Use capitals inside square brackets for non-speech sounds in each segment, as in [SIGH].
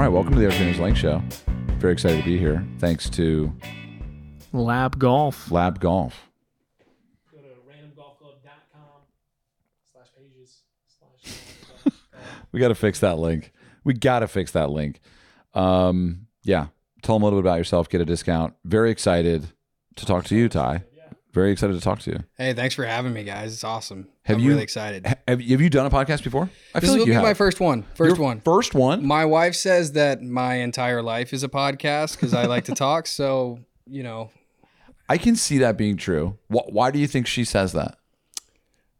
right, welcome to the Erik Anders Lang Show. Very excited to be here. Thanks to Lab Golf. Lab Golf. Go to randomgolfclub.com slash pages slash. [LAUGHS] We got to fix that link. We got to fix that link. Um, yeah, tell them a little bit about yourself. Get a discount. Very excited to talk to you, Ty. Very excited to talk to you. Hey, thanks for having me, guys. It's awesome. Have I'm you- really excited. Have, have you done a podcast before? I This feel like will be my first one. First Your one. First one. My wife says that my entire life is a podcast because I like to talk. So, you know, I can see that being true. Wh- why do you think she says that?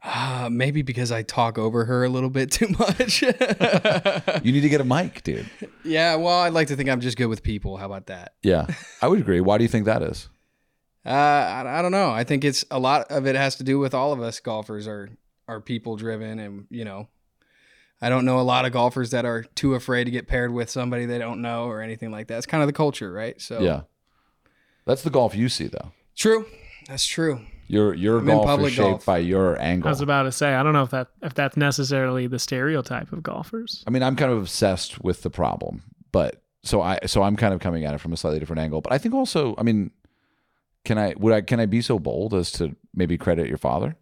uh, maybe because I talk over her a little bit [LAUGHS] too much. [LAUGHS] You need to get a mic, dude. yeah, well, I'd like to think I'm just good with people. How about that? Yeah, I would agree. Why do you think that is? Uh, I, I don't know. I think it's a lot of it has to do with all of us golfers are are people driven, and you know, I don't know a lot of golfers that are too afraid to get paired with somebody they don't know or anything like that. It's kind of the culture, right? So Yeah, that's the golf you see, though. true. That's true. Your your I'm golf is shaped golf. by your angle. I was about to say, I don't know if that if that's necessarily the stereotype of golfers. I mean, I'm kind of obsessed with the problem, but so I so I'm kind of coming at it from a slightly different angle. But I think also, I mean, can I would I can I be so bold as to maybe credit your father?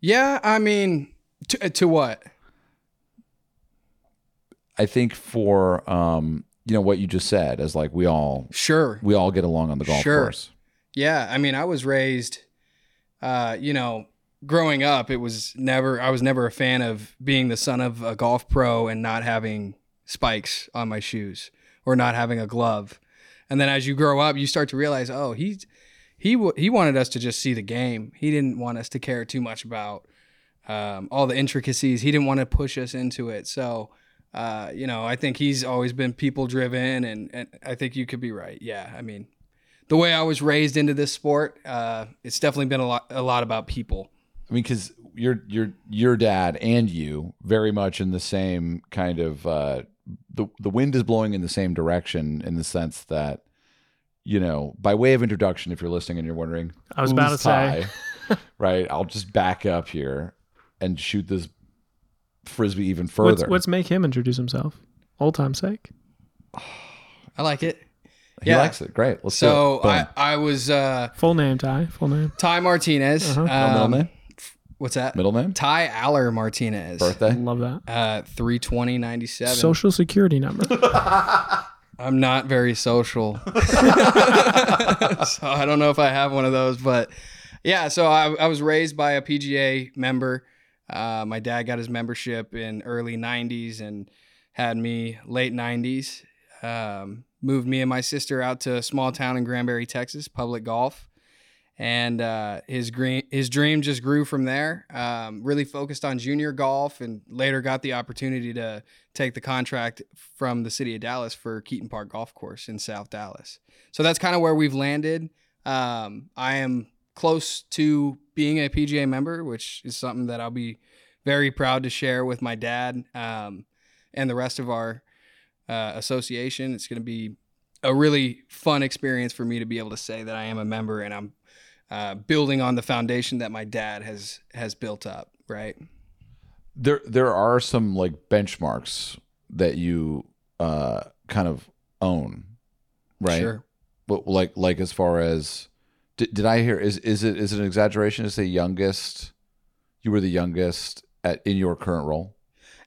Yeah, I mean, to, to what? I think for um you know what you just said as like we all Sure. we all get along on the golf Sure. course. Yeah, I mean, I was raised, uh, you know, growing up, it was never, I was never a fan of being the son of a golf pro and not having spikes on my shoes or not having a glove. And then as you grow up, you start to realize, oh, he's, he, w- he wanted us to just see the game. He didn't want us to care too much about um, all the intricacies. He didn't want to push us into it. So, uh, you know, I think he's always been people driven, and, and I think you could be right. Yeah, I mean, the way I was raised into this sport, uh, it's definitely been a lot, a lot about people. I mean, because your your your dad and you very much in the same kind of uh, the the wind is blowing in the same direction in the sense that you know by way of introduction, if you're listening and you're wondering, I was about who's to say. [LAUGHS] Right? I'll just back up here and shoot this frisbee even further. Let's, let's make him introduce himself. Old time's sake. [SIGHS] I like it. he yeah. likes it. Great. Let's So do it. I, Boom. I was uh, Full name, Ty. Full name. Ty Martinez. Uh-huh. No middle Um, name. What's that? Middle name. Ty Aller Martinez. Birthday. Love that. Uh, three twenty ninety seven. Social security number. [LAUGHS] I'm not very social, [LAUGHS] [LAUGHS] so I don't know if I have one of those. But yeah, so I, I was raised by a PGA member. Uh, my dad got his membership in early '90s and had me late '90s. Um, moved me and my sister out to a small town in Granbury, Texas, public golf, and uh, his green his dream just grew from there. Um, really focused on junior golf, and later got the opportunity to take the contract from the city of Dallas for Keeton Park Golf Course in South Dallas. So that's kind of where we've landed. Um, I am close to being a PGA member, which is something that I'll be very proud to share with my dad um, and the rest of our uh, association. It's going to be a really fun experience for me to be able to say that I am a member and I'm uh, building on the foundation that my dad has has built up. Right. there there are some like benchmarks that you uh kind of own right Sure. but like like as far as did, did i hear is is it is it an exaggeration to say youngest you were the youngest at in your current role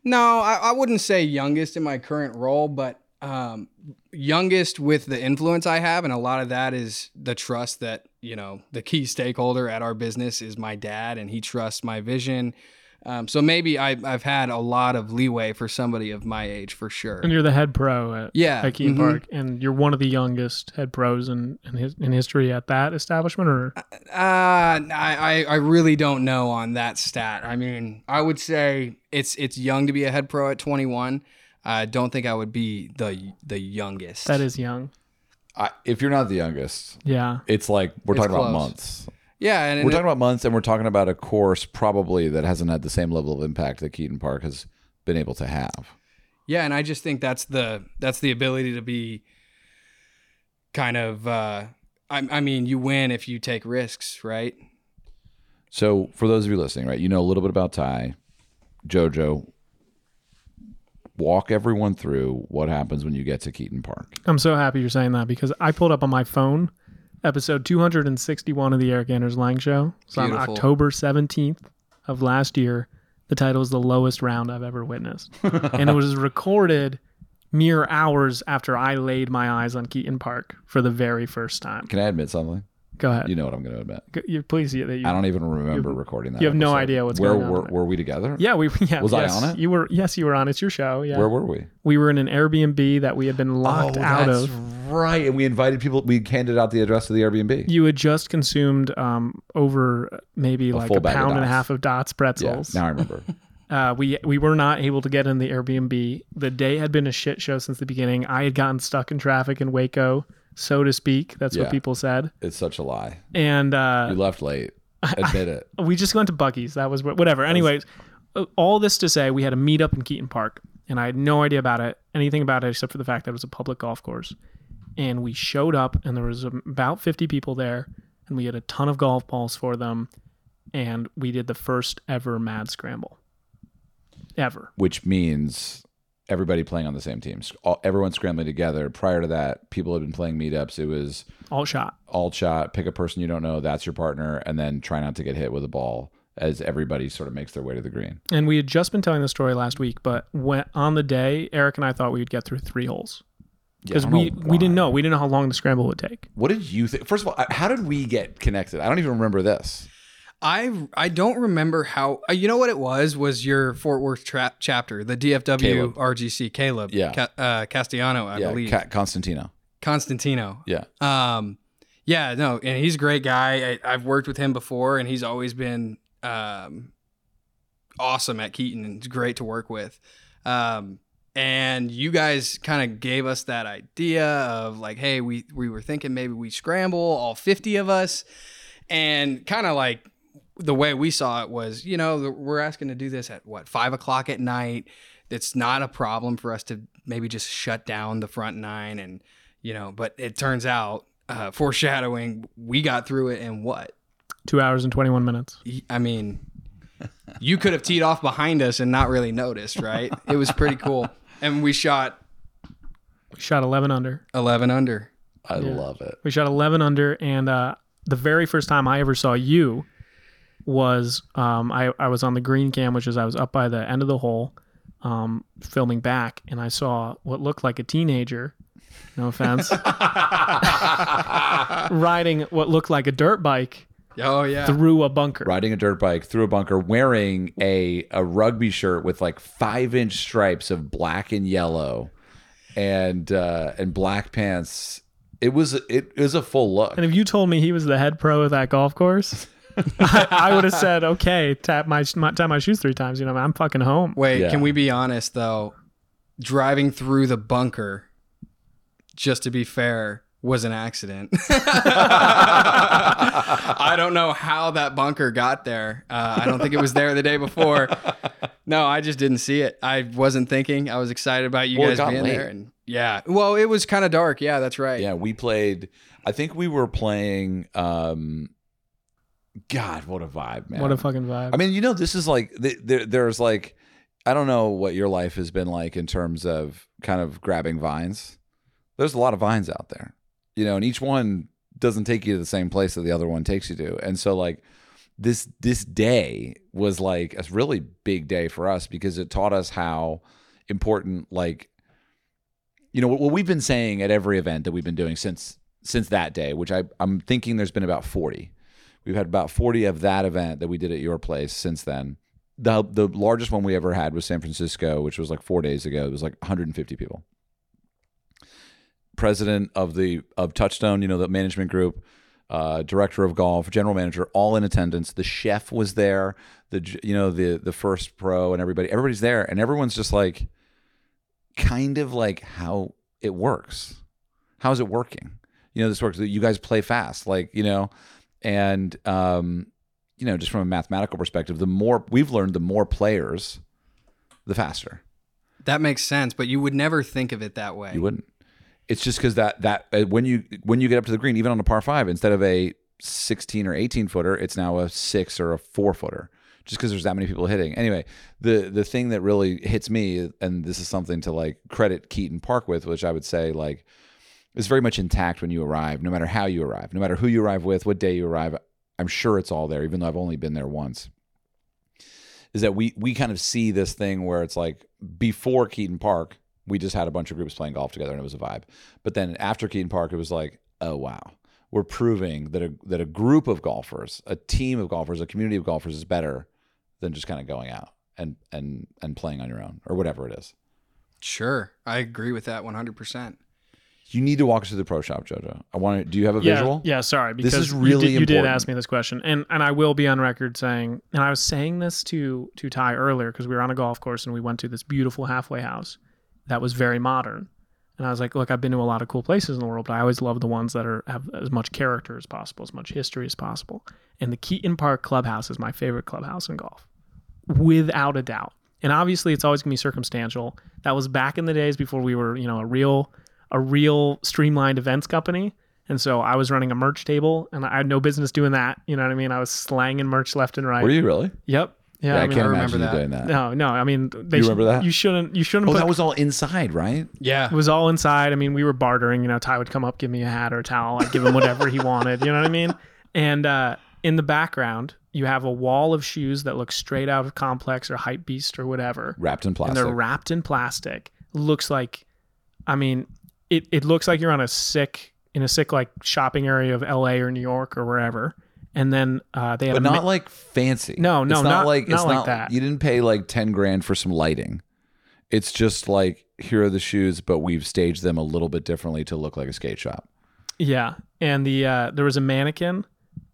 No, I, I wouldn't say youngest in my current role, but um, youngest with the influence I have, and a lot of that is the trust that you know the key stakeholder at our business is my dad, and he trusts my vision. Um, so maybe I, I've had a lot of leeway for somebody of my age, for sure. and you're the head pro at, Yeah, at Keeton mhm. Park, and you're one of the youngest head pros in in, his, in history at that establishment. Or Uh, I, I I really don't know on that stat. I mean, I would say it's it's young to be a head pro at 21. I don't think I would be the the youngest. that is young. I, if you're not the youngest Yeah. it's like we're It's talking about months yeah, and, we're talking about months and we're talking about a course probably that hasn't had the same level of impact that keeton park has been able to have Yeah, and I just think that's the that's the ability to be kind of uh I, I mean, you win if you take risks, right? So, for those of you listening, right, you know a little bit about Ty, JoJo. Walk everyone through what happens when you get to Keeton Park. I'm so happy you're saying that because I pulled up on my phone episode 261 of the Erik Anders Lang Show. So on October 17th of last year, the title is the lowest round I've ever witnessed, [LAUGHS] and it was recorded mere hours after I laid my eyes on Keeton Park for the very first time. Can I admit something? Go ahead. You know what I'm going to admit. Go- you, please, you, I don't even remember recording that. you have no idea what's where going on were, were we together? yeah, we [LAUGHS] yeah. Was I on it? You were. Yes, you were on. It's your show. Yeah. Where were we? we were in an Airbnb that we had been locked oh, out that's of. right. And we invited people. We handed out the address of the Airbnb. You had just consumed um, over maybe like a pound and a half of Dots yeah. pretzels. Now I remember. [LAUGHS] uh, we we were not able to get in the Airbnb. The day had been a shit show since the beginning. I had gotten stuck in traffic in Waco, so to speak. That's Yeah. what people said. it's such a lie. And uh, You left late. [LAUGHS] Admit it. we just went to Bucky's. That was what- whatever. Anyways, uh, all this to say, we had a meetup in Keeton Park, and I had no idea about it, anything about it, except for the fact that it was a public golf course. And we showed up, and there was um, about 50 people there, and we had a ton of golf balls for them, and we did the first ever Mad Scramble, ever. Which means everybody playing on the same team. All, everyone scrambling together. Prior to that, people had been playing meetups. It was All shot. all shot, pick a person you don't know, that's your partner, and then try not to get hit with a ball as everybody sort of makes their way to the green. And we had just been telling the story last week, but when on the day, Erik and I thought we would get through three holes because don't we we didn't know we didn't know how long the scramble would take. What did you think? First of all, how did we get connected? I don't even remember this. I I don't remember how. Uh, you know what it was? Was your Fort Worth tra- chapter, the DFW Caleb. RGC Caleb? Yeah. Ca- uh, Castellano, I yeah, believe. Ca- Constantino. Constantino. Yeah. Um, yeah, no, and he's a great guy. I, I've worked with him before, and he's always been um, awesome at Keeton, and it's great to work with. Um, and you guys kind of gave us that idea of like, hey, we we were thinking maybe we scramble all fifty of us, and kind of like the way we saw it was, you know, we're asking to do this at what five o'clock at night. It's not a problem for us to maybe just shut down the front nine and you know but it turns out uh, foreshadowing we got through it in what Two hours and twenty one minutes. i mean you could have teed off behind us and not really noticed right it was pretty cool and we shot We shot eleven under. 11 under I Yeah. love it. We shot 11 under, and uh, the very first time I ever saw you was um, I, I was on the green cam, which is I was up by the end of the hole um, filming back, and I saw what looked like a teenager, no offense, [LAUGHS] riding what looked like a dirt bike oh yeah through a bunker. Riding a dirt bike through a bunker, wearing a a rugby shirt with like five inch stripes of black and yellow, and uh, and black pants. It was it was a full look. And if you told me he was the head pro of that golf course, [LAUGHS] I, I would have said, "Okay, tap my, my tap my shoes three times." You know, I'm fucking home. wait Yeah. can we be honest though driving through the bunker just to be fair was an accident [LAUGHS] i don't know how that bunker got there uh, i don't think it was there the day before no i just didn't see it i wasn't thinking i was excited about you Well, guys being late. there and yeah well it was kind of dark yeah that's right Yeah, we played. I think we were playing. um God, what a vibe, man! What a fucking vibe. I mean, you know, this is like th- there, there's like I don't know what your life has been like in terms of kind of grabbing vines. There's a lot of vines out there, you know, and each one doesn't take you to the same place that the other one takes you to. And so like this this day was like a really big day for us because it taught us how important like you know what, what we've been saying at every event that we've been doing since since that day, which I I'm thinking there's been about 40. We've had about 40 of that event that we did at your place since then. The the largest one we ever had was San Francisco, which was like 4 days ago. It was like 150 people. President of the of Touchstone, you know, the management group, uh, director of golf, general manager, all in attendance. The chef was there, the you know, the the first pro and everybody everybody's there and everyone's just like kind of like how it works. How's it working? You know, this works. You guys play fast, like you know, and um, you know, just from a mathematical perspective, the more we've learned, the more players, the faster. that makes sense but you would never think of it that way You wouldn't. It's just because that that uh, when you when you get up to the green, even on a par five, instead of a sixteen or eighteen footer, it's now a six or a four footer, just because there's that many people hitting. Anyway, the the thing that really hits me, and this is something to like credit Keeton Park with, which I would say like is very much intact when you arrive, no matter how you arrive, no matter who you arrive with, what day you arrive. I'm sure it's all there, even though I've only been there once. Is that we we kind of see this thing where it's like before Keeton Park, we just had a bunch of groups playing golf together and it was a vibe. But then after Keeton Park, it was like, oh wow, we're proving that a that a group of golfers, a team of golfers, a community of golfers is better than just kind of going out and and and playing on your own or whatever it is. Sure, I agree with that 100%. You need to walk us through the pro shop, Jojo. I want to. Do you have a yeah, visual? Yeah, sorry. This is really you did, you did ask me this question, and and I will be on record saying, and I was saying this to to Ty earlier because we were on a golf course and we went to this beautiful halfway house that was very modern, and I was like, look, I've been to a lot of cool places in the world, but I always love the ones that are have as much character as possible, as much history as possible, and the Keeton Park Clubhouse is my favorite clubhouse in golf, without a doubt. And obviously, it's always gonna be circumstantial. That was back in the days before we were, you know, a real a real streamlined events company. And so I was running a merch table and I had no business doing that. You know what I mean? I was slanging merch left and right. Were you really? Yep. Yeah. I, I mean, can't I imagine remember you that. doing that. no, no. I mean, they You should- remember that? You shouldn't, you shouldn't Oh, put, that was all inside, right? Yeah. it was all inside. I mean, we were bartering, you know, Ty would come up, give me a hat or a towel. I'd give him whatever he wanted. You know what I mean? And, uh, in the background, you have a wall of shoes that look straight out of Complex or Hype Beast or whatever. Wrapped in plastic. and plastic. they're wrapped in plastic. Looks like, I mean, it, it looks like you're on a sick in a sick like shopping area of L.A. or New York or wherever. And then uh, they have but not ma- like fancy. No, no, it's not, not- like not it's like not that. You didn't pay like ten grand for some lighting. It's just like here are the shoes, but we've staged them a little bit differently to look like a skate shop. yeah. And the uh, there was a mannequin,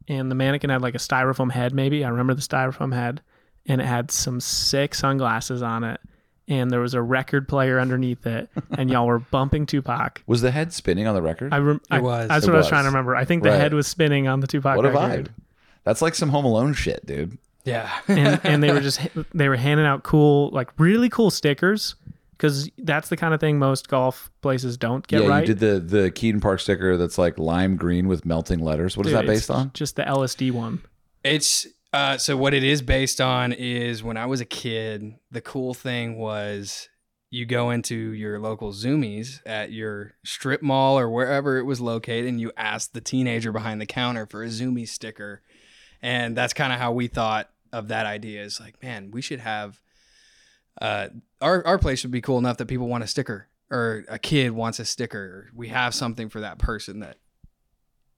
and the mannequin had like a styrofoam head. Maybe I remember the styrofoam head, and it had some sick sunglasses on it. And there was a record player underneath it, and y'all were bumping Tupac. Was the head spinning on the record? I, rem- I was. That's It what I was was. trying to remember. I think the Right. head was spinning on the Tupac. what a record. vibe! That's like some Home Alone shit, dude. Yeah. and [LAUGHS] and they were just they were handing out cool like really cool stickers because that's the kind of thing most golf places don't get yeah, right. you did the the Keeton Park sticker that's like lime green with melting letters. What is Dude, that based on? Just the LSD one. It's uh so what it is based on is when I was a kid, the cool thing was you go into your local Zumiez at your strip mall or wherever it was located and you ask the teenager behind the counter for a Zoomie sticker. And that's kind of how we thought of that idea is like, man, we should have uh our our place should be cool enough that people want a sticker or a kid wants a sticker. We have something for that person that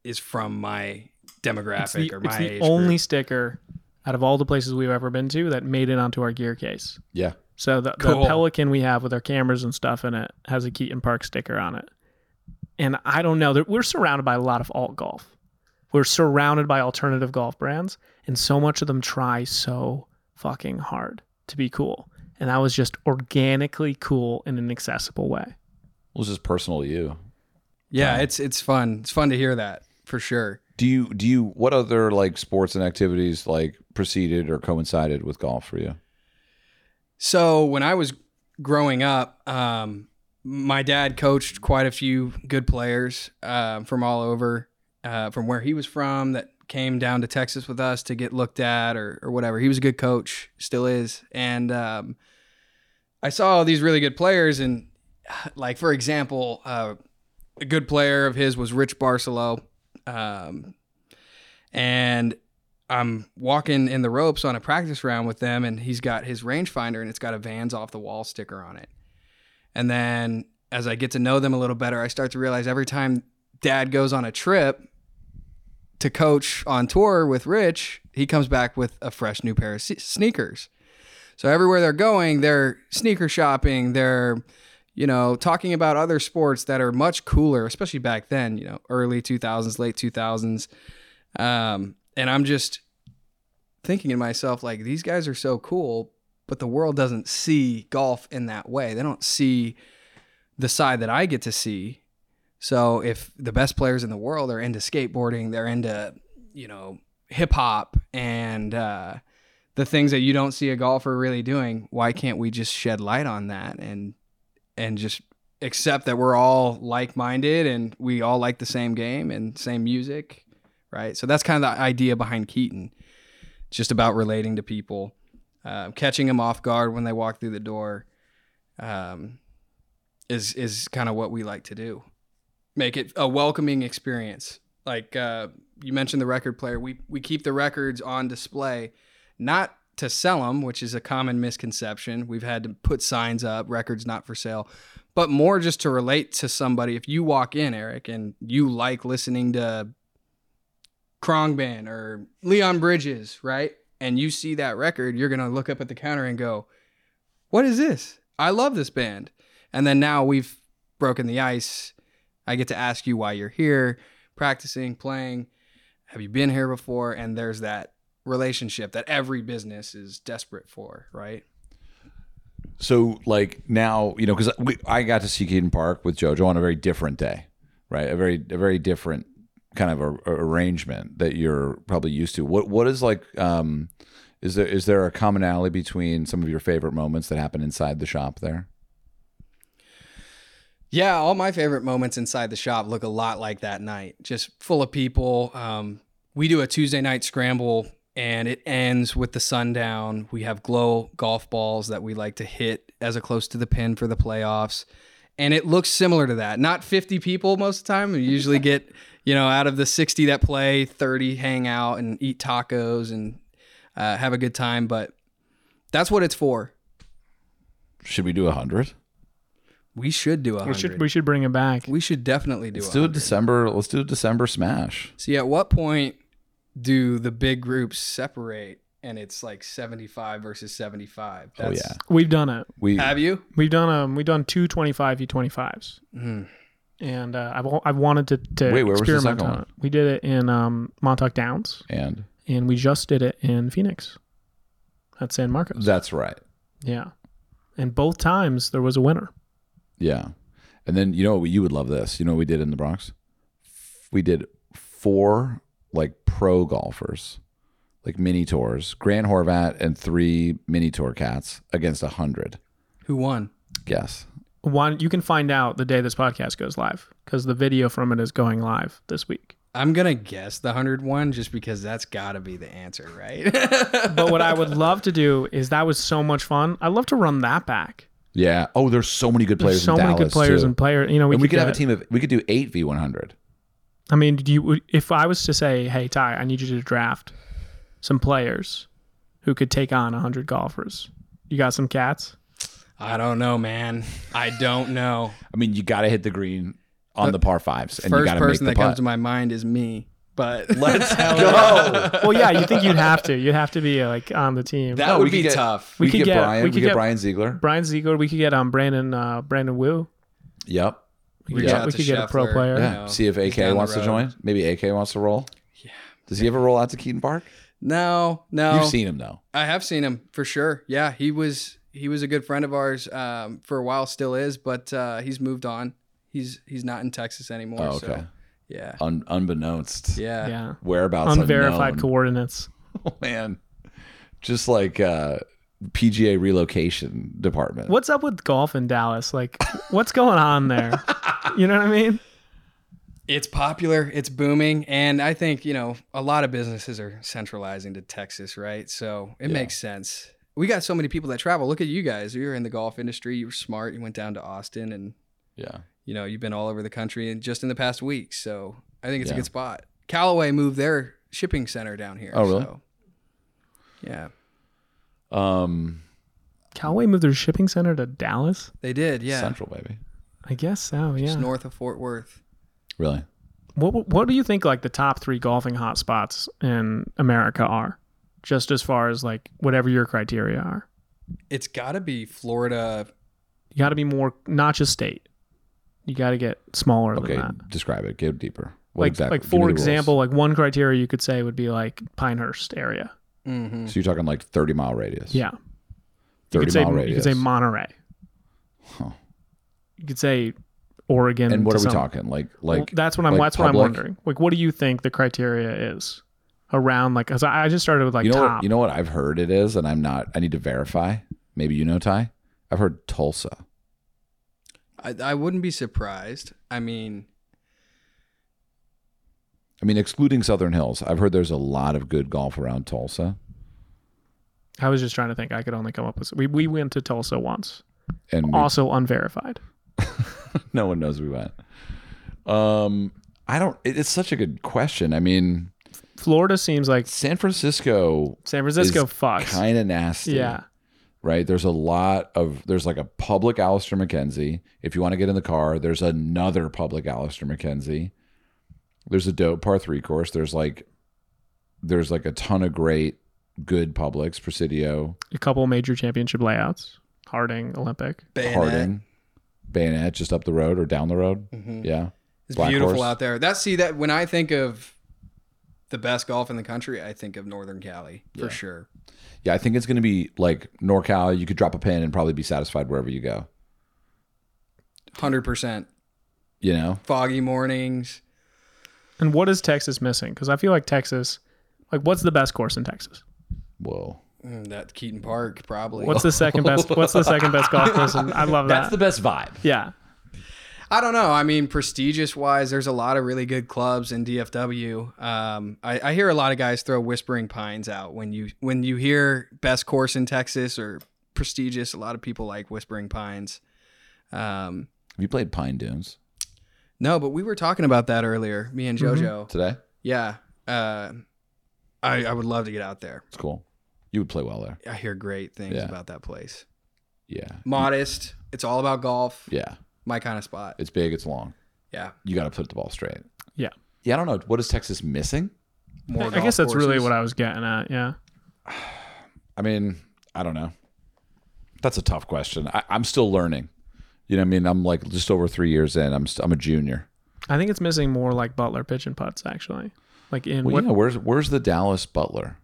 is from my demographic It's the, or it's my the age only group. sticker out of all the places we've ever been to that made it onto our gear case. Yeah, So the, Cool. the Pelican we have with our cameras and stuff in it has a Keeton Park sticker on it. And I don't know, we're surrounded by a lot of alt golf. We're surrounded by alternative golf brands, and so much of them try so fucking hard to be cool. And that was just organically cool in an accessible way. it was just personal to you. Yeah, it's it's fun. It's fun to hear that for sure. Do you do you what other like sports and activities like preceded or coincided with golf for you? So when I was growing up, um, my dad coached quite a few good players um, from all over, uh, from where he was from, that came down to Texas with us to get looked at or, or whatever. He was a good coach, still is, and um, I saw all these really good players, and like for example, uh, a good player of his was Rich Barcelo, um, and I'm walking in the ropes on a practice round with them, and he's got his rangefinder, and it's got a Vans off the wall sticker on it. And then as I get to know them a little better, I start to realize every time Dad goes on a trip to coach on tour with Rich, he comes back with a fresh new pair of sneakers. So everywhere they're going, they're sneaker shopping. They're, you know, talking about other sports that are much cooler, especially back then. You know, early 2000s, late 2000s. Um, and I'm just thinking to myself, like, these guys are so cool, but the world doesn't see golf in that way. They don't see the side that I get to see. So if the best players in the world are into skateboarding, they're into, you know, hip hop and uh, the things that you don't see a golfer really doing, why can't we just shed light on that and and just accept that we're all like minded and we all like the same game and same music, right? So that's kind of the idea behind Keeton. just about relating to people, uh, catching them off guard when they walk through the door, um, is is kind of what we like to do. Make it a welcoming experience. Like uh, you mentioned, the record player. We we keep the records on display, not to sell them, which is a common misconception. We've had to put signs up, records not for sale, but more just to relate to somebody. If you walk in, Erik, and you like listening to Khruangbin or Leon Bridges, right? And you see that record, you're gonna look up at the counter and go, "What is this? I love this band." And then now we've broken the ice. I get to ask you why you're here, practicing, playing. Have you been here before? And there's that relationship that every business is desperate for, right? So like now, you know, because I got to see Keeton Park with JoJo on a very different day, right? A very a very different kind of a, a arrangement that you're probably used to. What what is like? Um, is there is there a commonality between some of your favorite moments that happen inside the shop there? Yeah, all my favorite moments inside the shop look a lot like that night, just full of people. Um, we do a Tuesday night scramble and it ends with the sundown. We have glow golf balls that we like to hit as a close to the pin for the playoffs. And it looks similar to that. Not 50 people most of the time. We usually [LAUGHS] get, you know, out of the 60 that play, 30 hang out and eat tacos and uh, have a good time. But that's what it's for. Should we do a hundred? We should do a We should hundred. we should bring it back. We should definitely do Let's a do a December. Let's do a December smash. See, at what point do the big groups separate and it's like 75 versus 75? Oh yeah, We've done it. we Have you? We've done um we've done two 25 e25s. Mm. And uh, I've I've wanted to, to Wait, where was the second on one? it. We did it in um, Montauk Downs, and and we just did it in Phoenix, at San Marcos. that's right. yeah, and both times there was a winner. Yeah. And then you know you would love this. You know what we did in the Bronx? We did four like pro golfers, like mini tours, Grant Horvat and three mini tour cats against a hundred. Who won? Guess. One you can find out the day this podcast goes live because the video from it is going live this week. I'm going to guess the 101 just because that's got to be the answer, right? [LAUGHS] But what I would love to do is that was so much fun. I'd love to run that back. Yeah. Oh, there's so many good players. There's so in many good players too. and player. You know, we and we could could have a team of. We could do eight v one hundred. I mean, do you if I was to say, "Hey Ty, I need you to draft some players who could take on 100 golfers." You got some cats? I don't know, man. I don't know. I mean, you got to hit the green on the par fives, and you First got to make person the that comes to my mind is me. But [LAUGHS] Let's [LAUGHS] go. Well, yeah, you think you'd have to. You'd have to be like on the team. that No, would be get- tough. We, We could could get, get- Brian. we We could could get get- Brian Ziegler. Brian Ziegler. We could get um Brandon uh, Brandon Wu. Yep. We could, out get, we could get a pro Scheffler. player. Yeah. Yeah. know, See if AK wants to join. Maybe AK wants to roll. Yeah. Does he ever roll out to Keeton Park? No, no. You've seen him though. I have seen him for sure. Yeah, he was he was a good friend of ours um, for a while, still is, but uh, he's moved on. He's he's not in Texas anymore. Oh, okay. So, yeah, Un- unbeknownst. yeah, Yeah. Whereabouts Unverified unknown. [LAUGHS] coordinates. Oh man, just like uh, PGA relocation department. What's up with golf in Dallas? Like, what's going on there? You know what I mean? It's popular. It's booming, and I think you know a lot of businesses are centralizing to Texas, right? So it Yeah. makes sense. We got so many people that travel. Look at you guys. You're in the golf industry. You were smart. You went down to Austin, and Yeah. you know you've been all over the country and just in the past week. So I think it's Yeah. a good spot. Callaway moved their shipping center down here. Oh, really? so, yeah, Um, Callaway moved their shipping center to Dallas. they did. Yeah, Central baby. I guess so. Yeah. just north of Fort Worth. Really? What What do you think like the top three golfing hotspots in America are? Just as far as like whatever your criteria are, It's got to be Florida. you got to be more not just state. You got to get smaller Okay. than that. Describe it. Get deeper. What Like exactly? like Give me for the rules. example, like one criteria you could say would be like Pinehurst area. Hmm So you're talking like 30 mile radius. Yeah. You 30 could say mile you radius. could say Monterey. Huh. You could say Oregon. And what are we some- talking? Like Well, like that's what I'm. like that's what I'm wondering. Like, what do you think the criteria is around? Like, cause I I just started with like you know top. what you know what I've heard it is, and I'm not. I need to verify. Maybe you know Ty. I've heard Tulsa. I, I wouldn't be surprised. I mean, I mean, excluding Southern Hills, I've heard there's a lot of good golf around Tulsa. I was just trying to think. I could only come up with. We we went to Tulsa once, And we- also unverified. [LAUGHS] no one knows we went. Um, I don't. it- it's such a good question. I mean, Florida seems like San Francisco San Francisco fucks. kind of nasty. yeah, right? There's a lot of there's like a public Alister MacKenzie. If you want to get in the car, there's another public Alister MacKenzie. There's a dope par three course. There's like there's like a ton of great good publics. Presidio, a couple major championship layouts. Harding Olympic. Bayonet. Harding, Bayonet, just up the road or down the road. Mhm. Yeah, It's Black beautiful Horse. out there. That's see that when I think of the best golf in the country, I think of Northern Cali for Yeah. sure. yeah. I think it's going to be like NorCal. You could drop a pin and probably be satisfied wherever you go. Hundred percent. You know, Foggy mornings. And what is Texas missing? Because I feel like Texas, like, what's the best course in Texas? whoa. Mm, that Keaton Park probably. What's the second best? What's the second best golf [LAUGHS] course? In, I love that. That's the best vibe. yeah, I don't know. I mean, prestigious wise, there's a lot of really good clubs in DFW. Um, I, I hear a lot of guys throw Whispering Pines out when you when you hear best course in Texas or prestigious. A lot of people like Whispering Pines. Um, Have you played Pine Dunes no, but we were talking about that earlier, me and JoJo. today? Yeah, uh, I I would love to get out there. It's cool. You would play well there. I hear great things Yeah. about that place. Yeah. Modest. It's all about golf. Yeah. My kind of spot. It's big. It's long. Yeah. You got to put the ball straight. Yeah. Yeah. I don't know. What is Texas missing? More I guess that's really what I was getting at. Yeah. [SIGHS] I mean, I don't know. That's a tough question. I, I'm still learning. You know, what I mean, I'm like just over three years in. I'm st- I'm a junior. I think it's missing more like Butler pitch and putts actually. Like in Well, what? yeah. Where's Where's the Dallas Butler?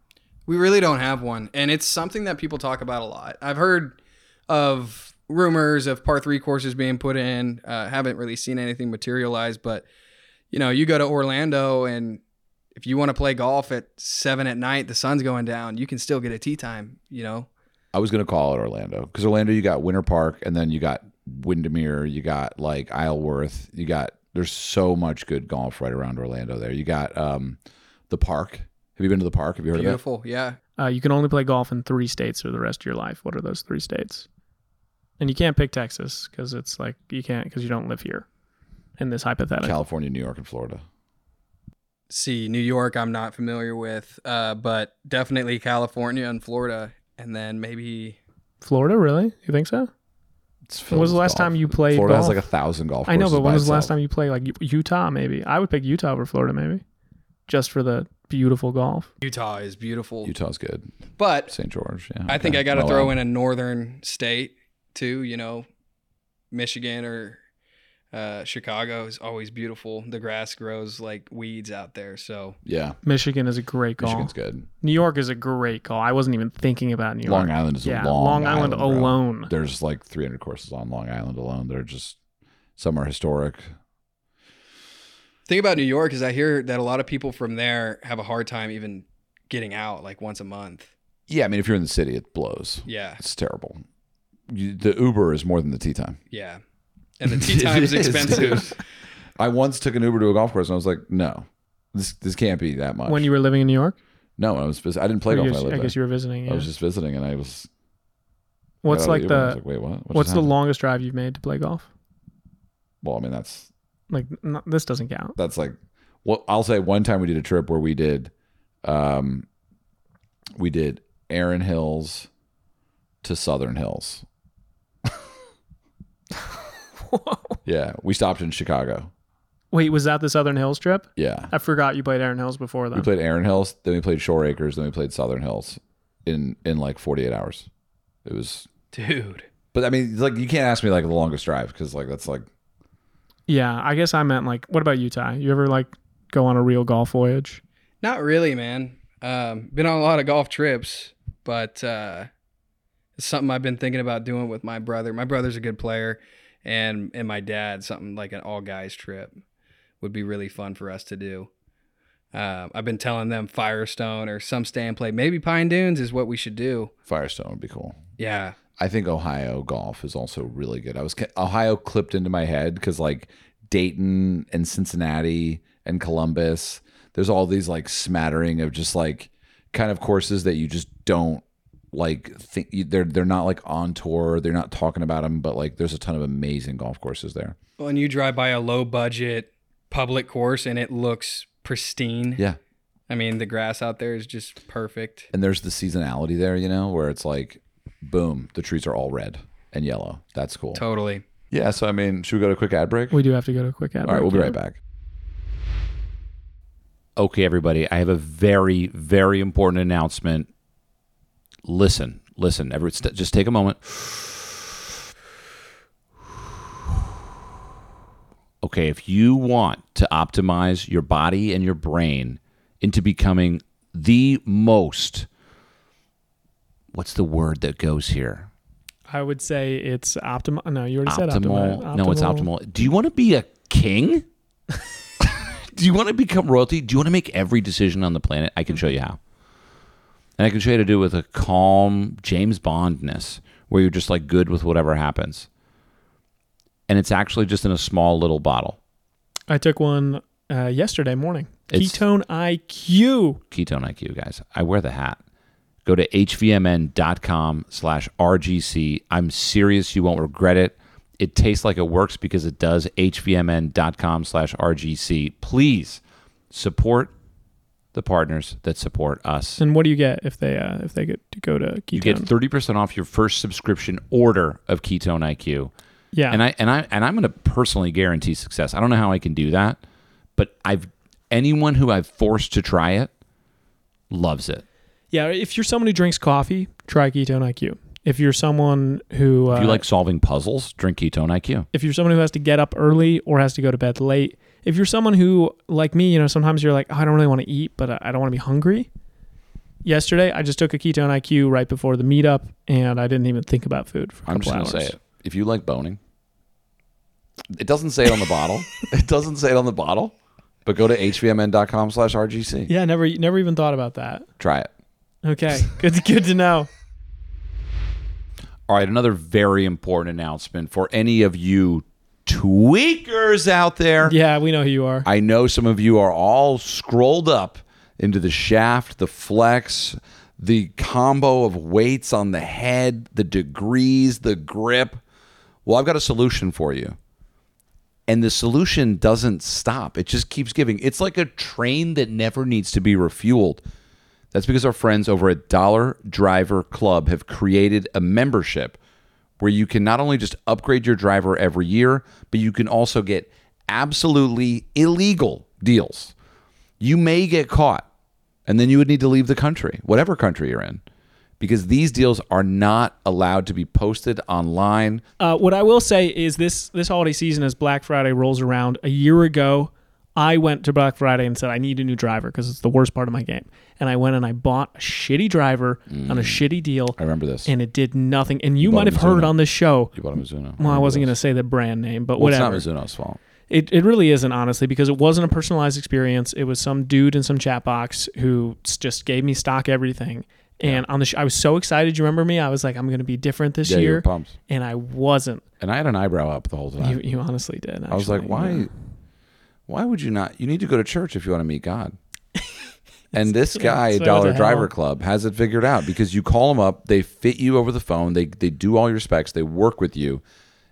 We really don't have one, and it's something that people talk about a lot. I've heard of rumors of par three courses being put in. Uh, haven't really seen anything materialize, but you know, you go to Orlando, and if you want to play golf at seven at night, the sun's going down, you can still get a tee time. You know, I was gonna call it Orlando because Orlando, you got Winter Park, and then you got Windermere, you got like Isleworth, you got. There's so much good golf right around Orlando. There, you got um, the park. Have you been to the park? Have you heard of it? beautiful. Yeah, Uh, you can only play golf in three states for the rest of your life. What are those three states? And you can't pick Texas because it's like you can't because you don't live here. In this hypothetical, California, New York, and Florida. see New York, I'm not familiar with, uh, but definitely California and Florida, and then maybe Florida, really? You think so? It's When was the last golf. time you played Florida has like a thousand golf. Courses. I know, but when by was the last time you played like Utah? Maybe I would pick Utah over Florida, maybe, just for the beautiful golf. Utah is beautiful. Utah's good. But St. George. Yeah. I think. I got to Oh, throw um, in a northern state too. You know, Michigan or uh, Chicago is always beautiful. The grass grows like weeds out there. So Yeah, Michigan is a great golf. Michigan's good. New York is a great call. I wasn't even thinking about New York. Long Island is yeah, a long. Long Island, bro. alone. There's like 300 courses on Long Island alone. They're just some are historic. thing about New York is I hear that a lot of people from there have a hard time even getting out like once a month. Yeah, I mean, if you're in the city, it blows. Yeah, It's terrible. You, the Uber is more than the tee time. yeah. And the tee [LAUGHS] time is It is, expensive. dude. [LAUGHS] I once took an Uber to a golf course and I was like, no, this this can't be that much. when you were living in New York, no, I was. vis- I didn't play Or golf. you when I lived I there. guess you were visiting. I was just visiting, and I was. what's got out like of Uber and I the was like, Wait, what? What what's the happened? longest drive you've made to play golf? Well, I mean, that's Like n this doesn't count. that's like well i'll say one time we did a trip where we did um we did Erin hills to southern hills [LAUGHS] [LAUGHS] yeah we stopped in chicago Wait, was that the Southern Hills trip? yeah I forgot you played Erin Hills before we played Erin hills then we played shore acres then we played southern hills in in like 48 hours it was Dude. but i mean like you can't ask me like the longest drive because like that's like yeah, I guess I meant like, what about Utah? You ever like go on a real golf voyage? Not really, man. Um, been on a lot of golf trips, but uh, it's something I've been thinking about doing with my brother. My brother's a good player, and and my dad, something like an all guys trip would be really fun for us to do. Um, I've been telling them Firestone or some stay and play. Maybe Pine Dunes is what we should do. firestone would be cool Yeah, I think Ohio golf is also really good. I was Ohio clipped into my head because like Dayton and Cincinnati and Columbus, there's all these like smattering of just like kind of courses that you just don't like th- they're they're not like on tour. They're not talking about them, but like there's a ton of amazing golf courses there. When you drive by a low budget public course and it looks pristine. Yeah. I mean, the grass out there is just perfect. And there's the seasonality there, you know, where it's like, boom, the trees are all red and yellow. That's cool. Totally. Yeah. So I mean, should we go to a quick ad break? We do have to go to a quick ad. Break. All right, we'll be right back. Okay, everybody, I have a very, very important announcement. Listen, listen, every, just take a moment. Okay, if you want to optimize your body and your brain into becoming the most, what's the word that goes here? I would say it's optimal. No, you already said optimal. optimal. No, it's optimal. Do you want to be a king? [LAUGHS] [LAUGHS] Do you want to become royalty? Do you want to make every decision on the planet? I can show you how. And I can show you how to do it with a calm James Bondness where you're just like good with whatever happens. And it's actually just in a small little bottle. I took one uh, yesterday morning. It's- Ketone IQ. Ketone IQ, guys. I wear the hat. Go to hvmn.com slash RGC. I'm serious. You won't regret it. It tastes like it works because it does. hvmn.com slash RGC. Please support the partners that support us. And what do you get if they uh, if they get to go to ketone? You get 30% off your first subscription order of Ketone IQ. yeah, And I and I and I'm going to personally guarantee success. I don't know how I can do that, but I've anyone who I've forced to try it loves it. yeah. If you're someone who drinks coffee, try ketone IQ. If you're someone who uh, If you like solving puzzles, drink Ketone IQ. if you're someone who has to get up early or has to go to bed late, if you're someone who, like me, you know, sometimes you're like, oh, I don't really want to eat, but I don't want to be hungry. Yesterday, I just took a ketone IQ right before the meetup, and I didn't even think about food for a I'm couple just going to hours. say it. If you like boning, it doesn't say it on the bottle. [LAUGHS] It doesn't say it on the bottle, but go to hvmn.com slash RGC. Yeah, never, never even thought about that. Try it. Okay, good, good to know. [LAUGHS] All right, another very important announcement for any of you tweakers out there. Yeah, we know who you are. I know some of you are all scrolled up into the shaft, the flex, the combo of weights on the head, the degrees, the grip. Well, I've got a solution for you. And the solution doesn't stop. It just keeps giving. It's like a train that never needs to be refueled. That's because our friends over at Dollar Driver Club have created a membership where you can not only just upgrade your driver every year, but you can also get absolutely illegal deals. You may get caught, and then you would need to leave the country, whatever country you're in, because these deals are not allowed to be posted online. Uh, what I will say is this: this holiday season, as Black Friday rolls around, a year ago, I went to Black Friday and said I need a new driver because it's the worst part of my game. And I went and I bought a shitty driver on a shitty deal, Mm. I remember this. and it did nothing. And you, bought might have heard on this show. you bought a Mizuno. Well, I wasn't going to say the brand name, but Well, it's not Mizuno's fault. It, it really isn't, honestly, because it wasn't a personalized experience. It was some dude in some chat box who just gave me stock everything. And on the sh- I was so excited. You remember me? I was like, I'm going to be different this Yeah, you were year. pumped. And I wasn't. And I had an eyebrow up the whole time. You, you honestly did. I was like, why? yeah. Why would you not? You need to go to church if you want to meet God. [LAUGHS] And this guy, so Dollar Driver? Club, has it figured out because you call them up, they fit you over the phone, they they do all your specs, they work with you,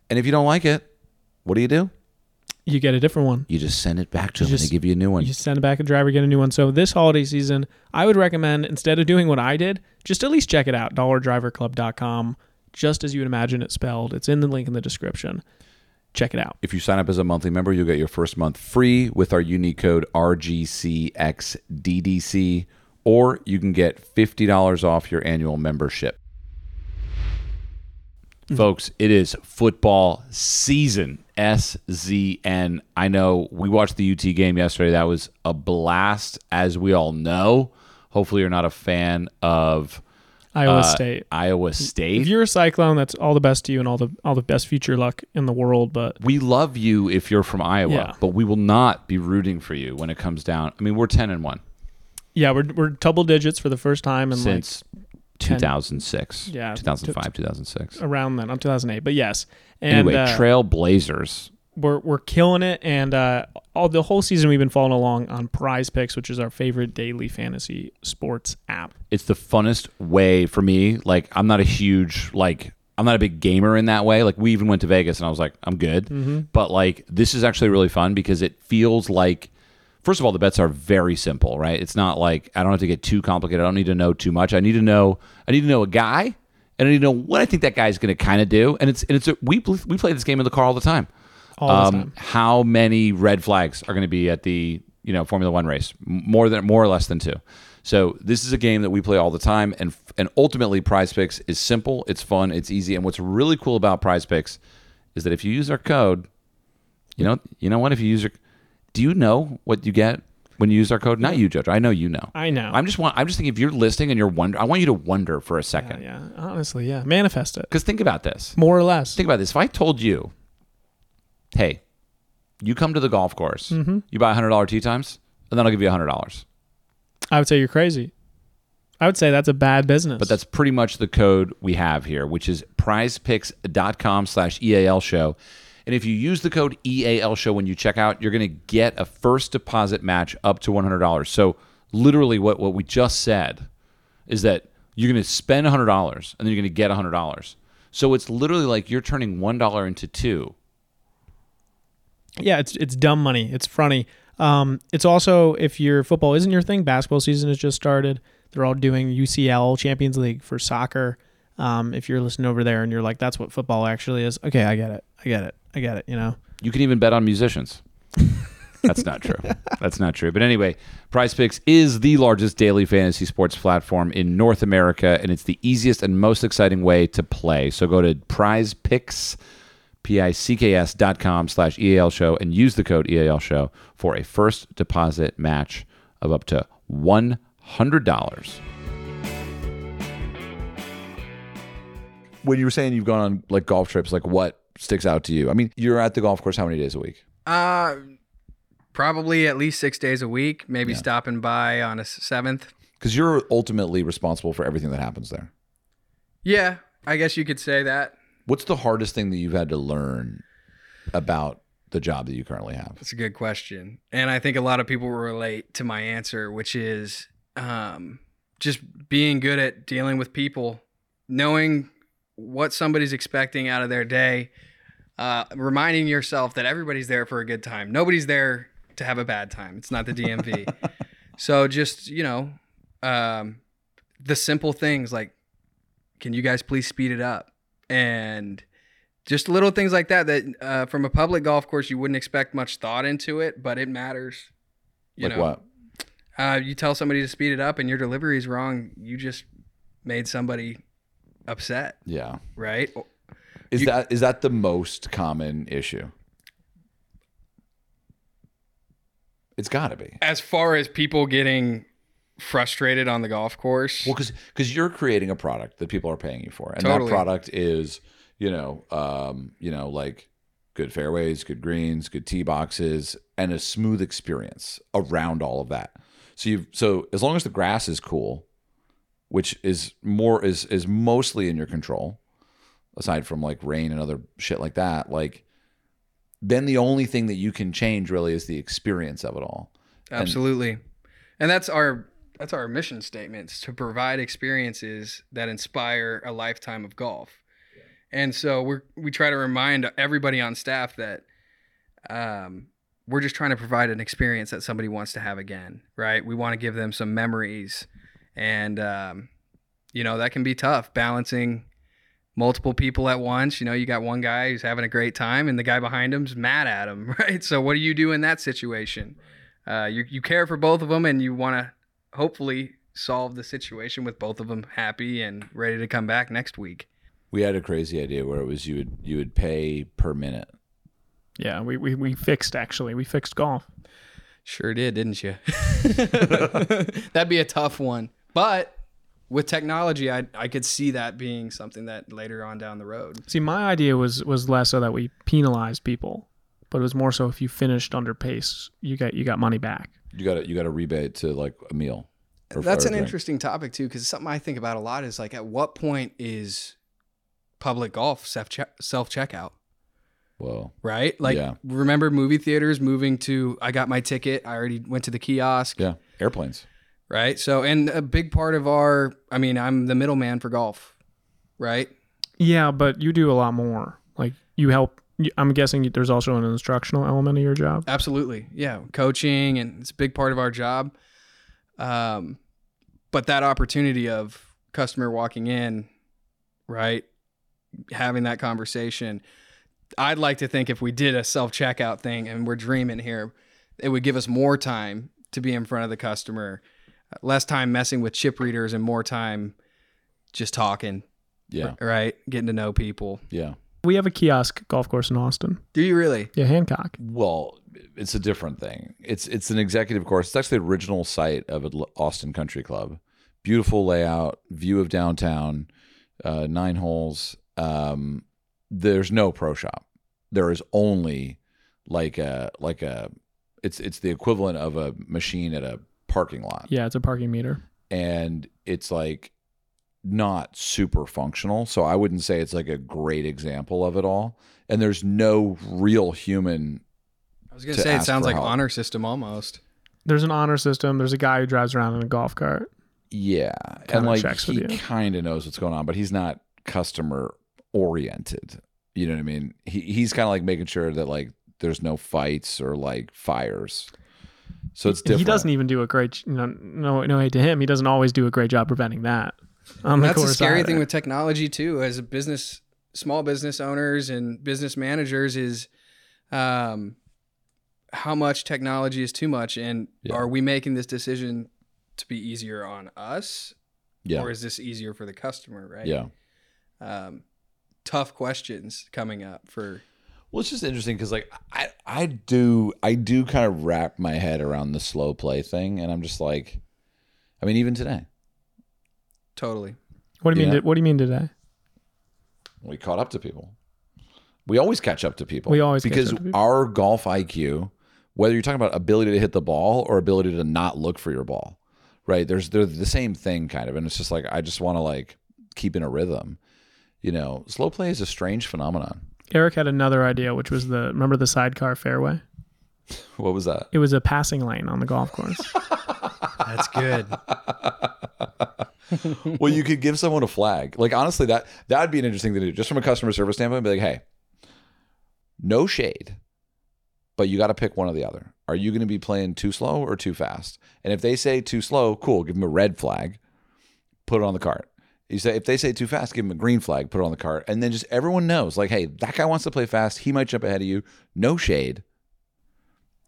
and if you don't like it, what do you do? You get a different one. You just send it back to You them and they give you a new one. You send it back a driver, get a new one. So this holiday season, I would recommend instead of doing what I did, just at least check it out. DollarDriverClub.com, just as you would imagine it spelled. It's in the link in the description. Check it out. If you sign up as a monthly member, you'll get your first month free with our unique code RGCXDDC, or you can get $50 off your annual membership. Hmm. Folks, it is football season. SZN. I know we watched the UT game yesterday. That was a blast, as we all know. Hopefully, you're not a fan of Iowa uh, State. Iowa State. If you're a Cyclone, that's all the best to you and all the all the best future luck in the world. But we love you if you're from Iowa, Yeah. but we will not be rooting for you when it comes down. I mean, we're 10 and 1 yeah, we're we're double digits for the first time in since 10 2006. Yeah, 2005, 2006. around then, I'm 2008. But yes, and Anyway, uh, Trail Blazers we're we're killing it, and uh, all the whole season we've been following along on Prize Picks, which is our favorite daily fantasy sports app. it's the funnest way for me. Like I'm not a huge like I'm not a big gamer in that way. Like we even went to Vegas and I was like, I'm good. But like this is actually really fun because it feels like first of all the bets are very simple, right? It's not like I don't have to get too complicated. I don't need to know too much. I need to know I need to know a guy and I need to know what I think that guy's going to kind of do. And it's and it's a, we we play this game in the car all the time. Um. How many red flags are going to be at the you know Formula One race? More than more or less than two. So this is a game that we play all the time, and and ultimately, Prize Picks is simple, it's fun, it's easy, and what's really cool about Prize Picks is that if you use our code, you know you know what? If you use your, do you know what you get when you use our code? Not you, Judge. I know you know. I know. I'm just want. I'm just thinking if you're listening and you're wonder, I want you to wonder for a second. yeah, honestly, yeah. Manifest it Because think about this. more or less. Think about this. If I told you, hey, you come to the golf course, Mm-hmm. you buy hundred dollar tee times, and then I'll give you hundred dollars. I would say you're crazy. I would say that's a bad business. But that's pretty much the code we have here, which is prizepicks.com slash EAL show. And if you use the code EAL show when you check out, you're going to get a first deposit match up to $100. So literally what, what we just said is that you're going to spend $100 and then you're going to get $100. So it's literally like you're turning $1 into two. Yeah, it's it's dumb money. It's funny. Um, it's also if your football isn't your thing, basketball season has just started. They're all doing UCL Champions League for soccer. Um, if you're listening over there and you're like, that's what football actually is. Okay, I get it. I get it. I get it. You know. You can even bet on musicians. [LAUGHS] That's not true. That's not true. But anyway, Prize Picks is the largest daily fantasy sports platform in North America, and it's the easiest and most exciting way to play. So go to Prize Picks, P-I-C-K-S dot com slash EAL show and use the code EAL show for a first deposit match of up to $100. When you were saying you've gone on like golf trips, like what sticks out to you? I mean, you're at the golf course how many days a week? Uh, probably at least six days a week. Maybe stopping by on a seventh. because you're ultimately responsible for everything that happens there. Yeah, I guess you could say that. What's the hardest thing that you've had to learn about the job that you currently have? That's a good question. And I think a lot of people will relate to my answer, which is um, just being good at dealing with people, knowing what somebody's expecting out of their day, uh, reminding yourself that everybody's there for a good time. Nobody's there to have a bad time. It's not the DMV. [LAUGHS] so just, you know, um, the simple things like, can you guys please speed it up? And just little things like that that uh, from a public golf course you wouldn't expect much thought into it but it matters you like know what? Uh, you tell somebody to speed it up and your delivery is wrong you just made somebody upset Yeah. right Is You- that is that the most common issue? It's got to be. as far as people getting frustrated on the golf course Well, because because you're creating a product that people are paying you for, and Totally. that product is, you know, um, you know, like good fairways, good greens, good tee boxes, and a smooth experience around all of that. So you, so as long as the grass is cool, which is more is is mostly in your control, aside from like rain and other shit like that, like then the only thing that you can change really is the experience of it all. absolutely and that's our that's our mission statements to provide experiences that inspire a lifetime of golf. And so we we try to remind everybody on staff that um, we're just trying to provide an experience that somebody wants to have again right? We want to give them some memories and um, you know that can be tough balancing multiple people at once. You know you got one guy who's having a great time and the guy behind him's mad at him [LAUGHS] right? So what do you do in that situation? Uh, you, you care for both of them and you want to hopefully solve the situation with both of them happy and ready to come back next week We had a crazy idea where it was you would you would pay per minute. Yeah, we, we, we fixed actually. We fixed golf. Sure did, didn't you? [LAUGHS] That'd be a tough one. But with technology, I I could see that being something that later on down the road. See, my idea was was less so that we penalized people, but it was more so if you finished under pace, you got you got money back. You got to you got a rebate to like a meal. or- That's or an drink. interesting topic too, because something I think about a lot is like, at what point is public golf self self checkout? Well, right? Like Yeah. remember movie theaters moving to I got my ticket, I already went to the kiosk, Yeah. Airplanes. right? So and a big part of our I mean, I'm the middleman for golf, right? Yeah, but you do a lot more. Like you help. You- I'm guessing there's also an instructional element of your job. Absolutely. Yeah, coaching and it's a big part of our job. Um but that opportunity of customer walking in, right? Having that conversation. I'd like to think if we did a self-checkout thing and we're dreaming here, it would give us more time to be in front of the customer, less time messing with chip readers and more time just talking, Yeah. right? Getting to know people. Yeah. We have a kiosk golf course in Austin. Do you really? Yeah, Hancock. Well, it's a different thing. It's it's an executive course. It's actually the original site of Austin Country Club. Beautiful layout, view of downtown, uh, nine holes. Um, there's no pro shop. There is only like a like a. It's it's the equivalent of a machine at a parking lot, Yeah, it's a parking meter. and it's like not super functional. So I wouldn't say it's like a great example of it all. And there's no real human I was going To to say it sounds like help. honor system almost. There's an honor system. There's a guy who drives around in a golf cart. Yeah, Kinda and like checks he kind of knows what's going on, but he's not customer oriented. You know what I mean? He he's kind of like making sure that like there's no fights or like fires. So it's different. He doesn't even do a great. You know, no, no hate to him. He doesn't always do a great job preventing that. On the That's the scary thing with technology too, as a business, small business owners and business managers is, um, how much technology is too much, and Yeah. are we making this decision to be easier on us, Yeah, or is this easier for the customer? Right. yeah. Um, tough questions coming up for. Well, it's just interesting because like I I do I do kind of wrap my head around the slow play thing, and I'm just like, I mean, even today Totally. What do you mean? Yeah. What do you mean today? we caught up to people. We always catch up to people. We always catch because up to people. our golf IQ, whether you're talking about ability to hit the ball or ability to not look for your ball, right? There's they're the same thing kind of, and it's just like I just want to like keep in a rhythm. You know, slow play is a strange phenomenon. Erik had another idea, which was the remember the sidecar fairway. [LAUGHS] What was that? It was a passing lane on the golf course. [LAUGHS] That's good. [LAUGHS] well, you could give someone a flag. Like honestly, that that would be an interesting thing to do, just from a customer service standpoint. Be like, hey, no shade, but you got to pick one or the other. Are you going to be playing too slow or too fast? And if they say too slow, cool, give them a red flag, put it on the cart. You say if they say too fast, give them a green flag, put it on the cart, and then just everyone knows, like, hey, that guy wants to play fast. He might jump ahead of you. No shade.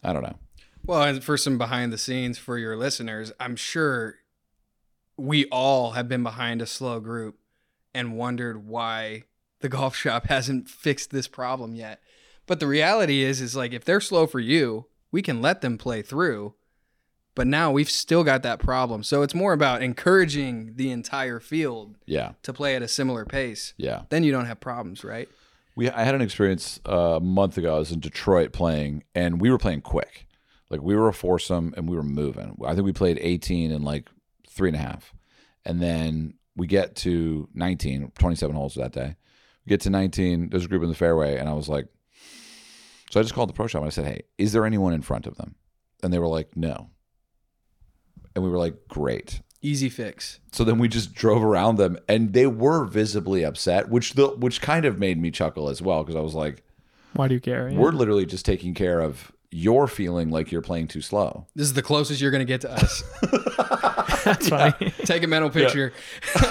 I don't know. Well, and for some behind the scenes for your listeners, I'm sure we all have been behind a slow group and wondered why the [LAUGHS] golf shop hasn't fixed this problem yet. But the reality is is like if they're slow for you, we can let them play through. But now we've still got that problem. So it's more about encouraging the entire field Yeah, to play at a similar pace. yeah. Then you don't have problems, right? We I had an experience uh, a month ago. I was in Detroit playing, and we were playing quick. Like we were a foursome, and we were moving. I think we played 18 in like three and a half, and then we get to 19, 27 holes that day. We get to 19. There's a group in the fairway, and I was like, so I just called the pro shop and I said, "Hey, is there anyone in front of them?" And they were like, "No." And we were like, "Great." Easy fix. So then we just drove around them, and they were visibly upset, which the which kind of made me chuckle as well because I was like, Why do you care? Yeah. "We're literally just taking care of your feeling like you're playing too slow." This is the closest you're going to get to us. [LAUGHS] [LAUGHS] That's funny. Take a mental picture. [LAUGHS]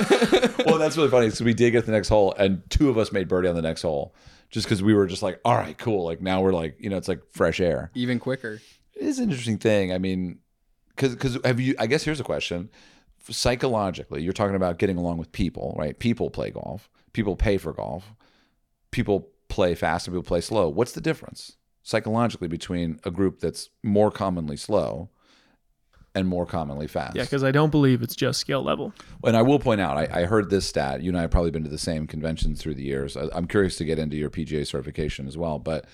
well, that's really funny So we did get the next hole, and two of us made birdie on the next hole, just because we were just like, "All right, cool." Like now we're like, you know, it's like fresh air. Even quicker. It is an interesting thing. I mean, because because have you? I guess here's a question. Psychologically, you're talking about getting along with people, right? People play golf. People pay for golf. People play fast and people play slow. What's the difference psychologically between a group that's more commonly slow and more commonly fast? Yeah, because I don't believe it's just skill level. And I will point out, I, I heard this stat. You and I have probably been to the same conventions through the years. I, I'm curious to get into your PGA certification as well. But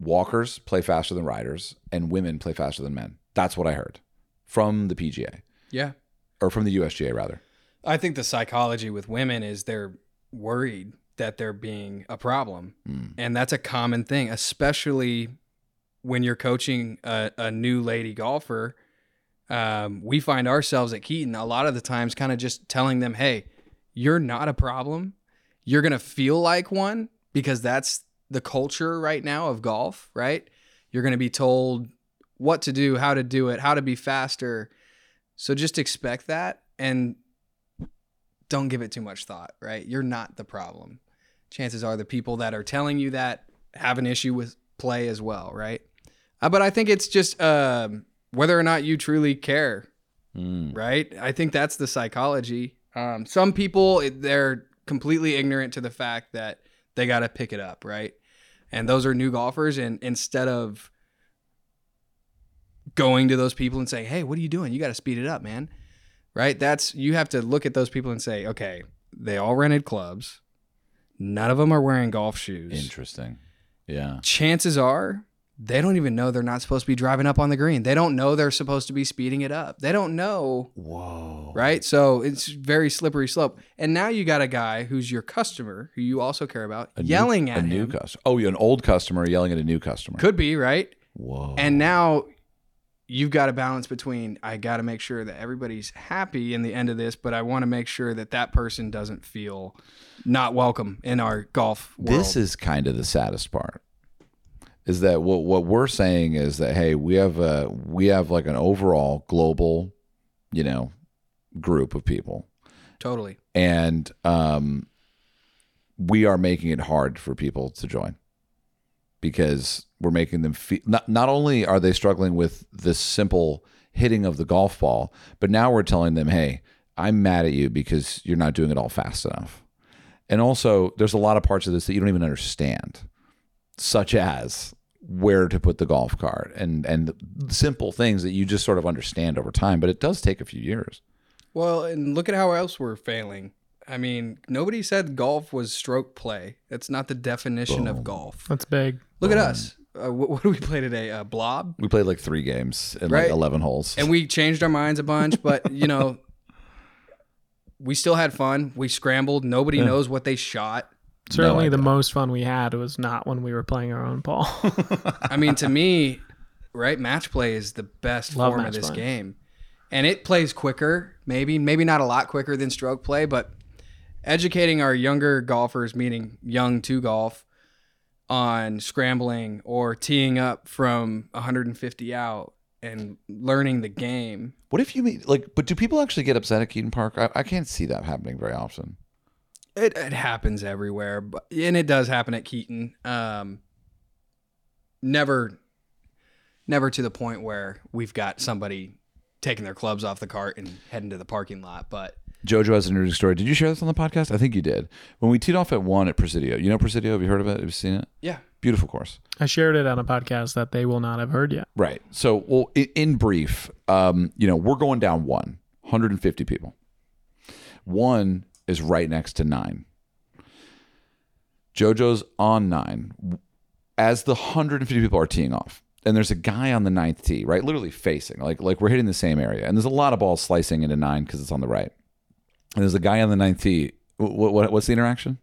walkers play faster than riders, and women play faster than men. That's what I heard from the PGA Yeah. or from the USGA rather. I think the psychology with women is they're worried that they're being a problem. Mm. And that's a common thing, especially when you're coaching a, a new lady golfer. Um, we find ourselves at Keeton a lot of the times kind of just telling them, hey, you're not a problem. You're going to feel like one because that's the culture right now of golf, right? You're going to be told what to do, how to do it, how to be faster. So just expect that and don't give it too much thought, right? You're not the problem. Chances are the people that are telling you that have an issue with play as well, right? Uh, but I think it's just um, whether or not you truly care, Mm. right? I think that's the psychology. Um, some people they're completely ignorant to the fact that they got to pick it up, right? And those are new golfers, and instead of going to those people and saying, "Hey, what are you doing? You got to speed it up, man." Right? That's you have to look at those people and say, "Okay, they all rented clubs. None of them are wearing golf shoes. Interesting. Yeah. Chances are they don't even know they're not supposed to be driving up on the green. They don't know they're supposed to be speeding it up. They don't know Whoa. right? So it's very slippery slope. And now you got a guy who's your customer, who you also care about, A new- yelling a at new customer. Oh, an old customer yelling at a new customer. Could be right. Whoa. And now you've got a balance between I got to make sure that everybody's happy in the end of this, but I want to make sure that that person doesn't feel not welcome in our golf world. this is kind of the saddest part. Is that what what we're saying is that hey, we have a we have like an overall global, you know, group of people totally. and um, we are making it hard for people to join because we're making them feel not, not only are they struggling with this simple hitting of the golf ball but now we're telling them hey i'm mad at you because you're not doing it all fast enough and also there's a lot of parts of this that you don't even understand such as where to put the golf cart and and simple things that you just sort of understand over time but it does take a few years Well, and look at how else we're failing. I mean, nobody said golf was stroke play. That's not the definition Boom. of golf. That's big. Look at us. Uh, what, [LAUGHS] what do we play today? Uh, blob. We played like three games in Right. like eleven holes. and we changed our minds a bunch, but you know, [LAUGHS] we still had fun. We scrambled. Nobody Yeah. knows what they shot. Certainly, the most fun we had was not when we were playing our own ball. I mean, to [LAUGHS] me, right, match play is the best Love form of this play. game, and it plays quicker. Maybe, maybe not a lot quicker than stroke play, but educating our younger golfers, meaning young to golf, on scrambling or teeing up from 150 out and learning the game. what if you mean like? But do people actually get upset at Keeton Park? I, I can't see that happening very often. It, it happens everywhere, but and it does happen at Keeton. Um, never, never to the point where we've got somebody taking their clubs off the cart and heading to the parking lot. But Jojo has an interesting story. Did you share this on the podcast? I think you did. When we teed off at one at Presidio, you know Presidio? Have you heard of it? Have you seen it? yeah, Beautiful course. I shared it on a podcast that they will not have heard yet. Right. So, well, in, in brief, um, you know, we're going down one, 150 people. One is right next to nine. JoJo's on nine as the 150 people are teeing off. And there's a guy on the ninth tee, right? Literally facing, like like we're hitting the same area. And there's a lot of balls slicing into nine because it's on the right. And there's a guy on the ninth tee. What, what, what's the interaction?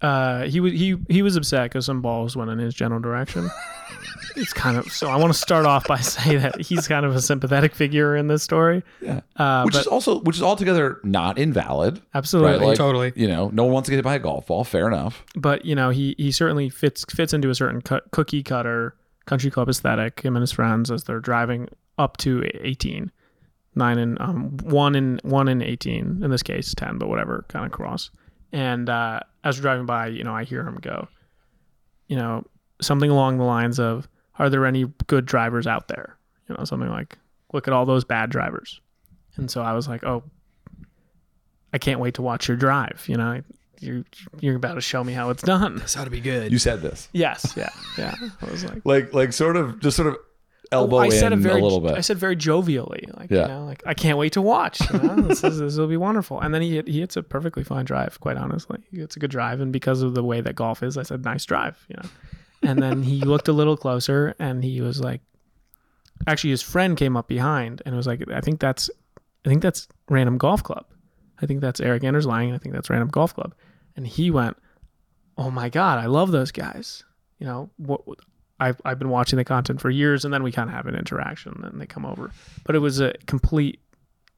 Uh, he was he he was upset because some balls went in his general direction. [LAUGHS] it's kind of so. I want to start off by [LAUGHS] saying that he's kind of a sympathetic figure in this story. Yeah. Uh, which but is also which is altogether not invalid. absolutely, Right, like- totally. You know, no one wants to get hit by a golf ball. Fair enough. but you know he he certainly fits fits into a certain cut, cookie cutter country club aesthetic. Him and his friends as they're driving up to 18, nine and um one and one and 18 in this case 10, but whatever kind of cross. And uh, as we're driving by, you know, I hear him go, you know, something along the lines of, "Are there any good drivers out there?" You know, something like, "Look at all those bad drivers." And so I was like, "Oh, I can't wait to watch your drive." You know, you're you're about to show me how it's done. this ought to be good. You said this. Yes, yeah, yeah. I was like, Like like sort of just sort of Oh, elbow Oh, I in said very, a little bit. I said very jovially, like Yeah. you know, like I can't wait to watch. You know? [LAUGHS] this is this will be wonderful. And then he hit, he hits a perfectly fine drive. Quite honestly, he hits a good drive, and because of the way that golf is, I said nice drive. You know, and then he looked a little closer, and he was like, actually, his friend came up behind and was like, I think that's, I think that's Random Golf Club. I think that's Erik Anders Lang. I think that's Random Golf Club. And he went, oh my god, I love those guys. You know, what I've I've been watching the content for years, and then we kind of have an interaction, and they come over. But it was a complete.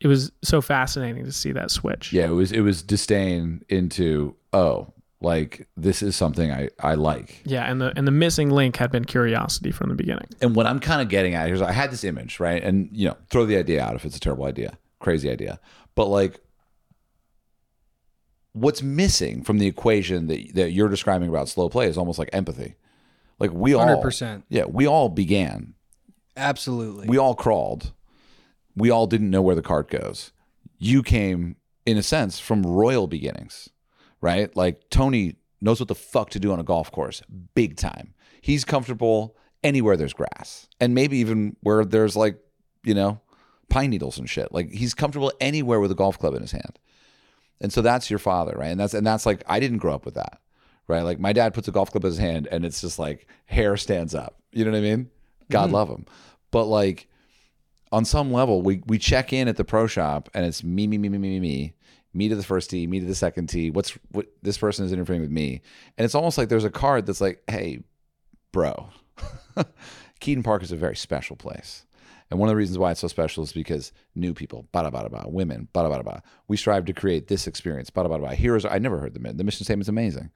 It was so fascinating to see that switch. Yeah, it was it was disdain into oh, like this is something I I like. Yeah, and the and the missing link had been curiosity from the beginning. And what I'm kind of getting at here is I had this image, right? And you know, throw the idea out if it's a terrible idea, crazy idea. But like what's missing from the equation that that you're describing about slow play is almost like empathy. Like we all 100%. Yeah, we all began. Absolutely. We all crawled. We all didn't know where the cart goes. You came in a sense from royal beginnings, right? Like Tony knows what the fuck to do on a golf course, big time. He's comfortable anywhere there's grass and maybe even where there's like, you know, pine needles and shit. Like he's comfortable anywhere with a golf club in his hand. And so that's your father, right? And that's and that's like I didn't grow up with that. Right? Like my dad puts a golf club in his hand and it's just like hair stands up. You know what I mean? God mm-hmm. love him. But like on some level, we we check in at the pro shop and it's me, me, me, me, me, me, me, me to the first tee, me to the second tee. What's what this person is interfering with me. And it's almost like there's a card that's like, hey, bro, [LAUGHS] Keeton Park is a very special place. And one of the reasons why it's so special is because new people, bada bada bada, women, bada bada bada. We strive to create this experience, bada bada bada. Heroes, I never heard the the mission statement's amazing,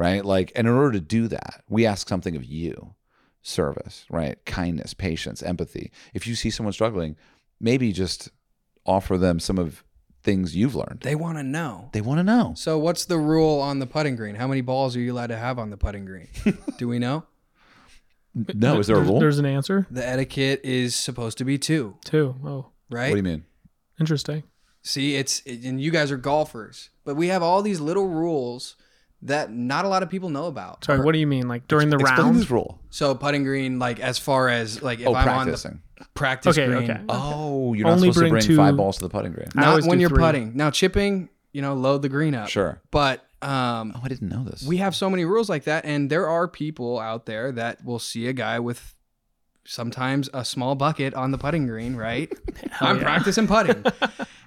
right? Like, and in order to do that, we ask something of you: service, right? Kindness, patience, empathy. If you see someone struggling, maybe just offer them some of things you've learned. they want to know. They want to know. So what's the rule on the putting green? How many balls are you allowed to have on the putting green? [LAUGHS] Do we know? No, is there a There's- rule? There's an answer The etiquette is supposed to be two, too. Oh, right? What do you mean? interesting. See, it's and you guys are golfers, but we have all these little rules that not a lot of people know about. Sorry, what do you mean? Like during the Explain round? this rule. So putting green, like as far as like if Oh, I'm practicing. on the practice Okay, green, okay. Oh, you're not Only supposed to bring bring two- five balls to the putting green. I not always when do you're three. putting. Now chipping, you know, load the green up. Sure. But um, Oh, I didn't know this. we have so many rules like that, and there are people out there that will see a guy with sometimes a small bucket on the putting green, right? [LAUGHS] I'm practicing putting.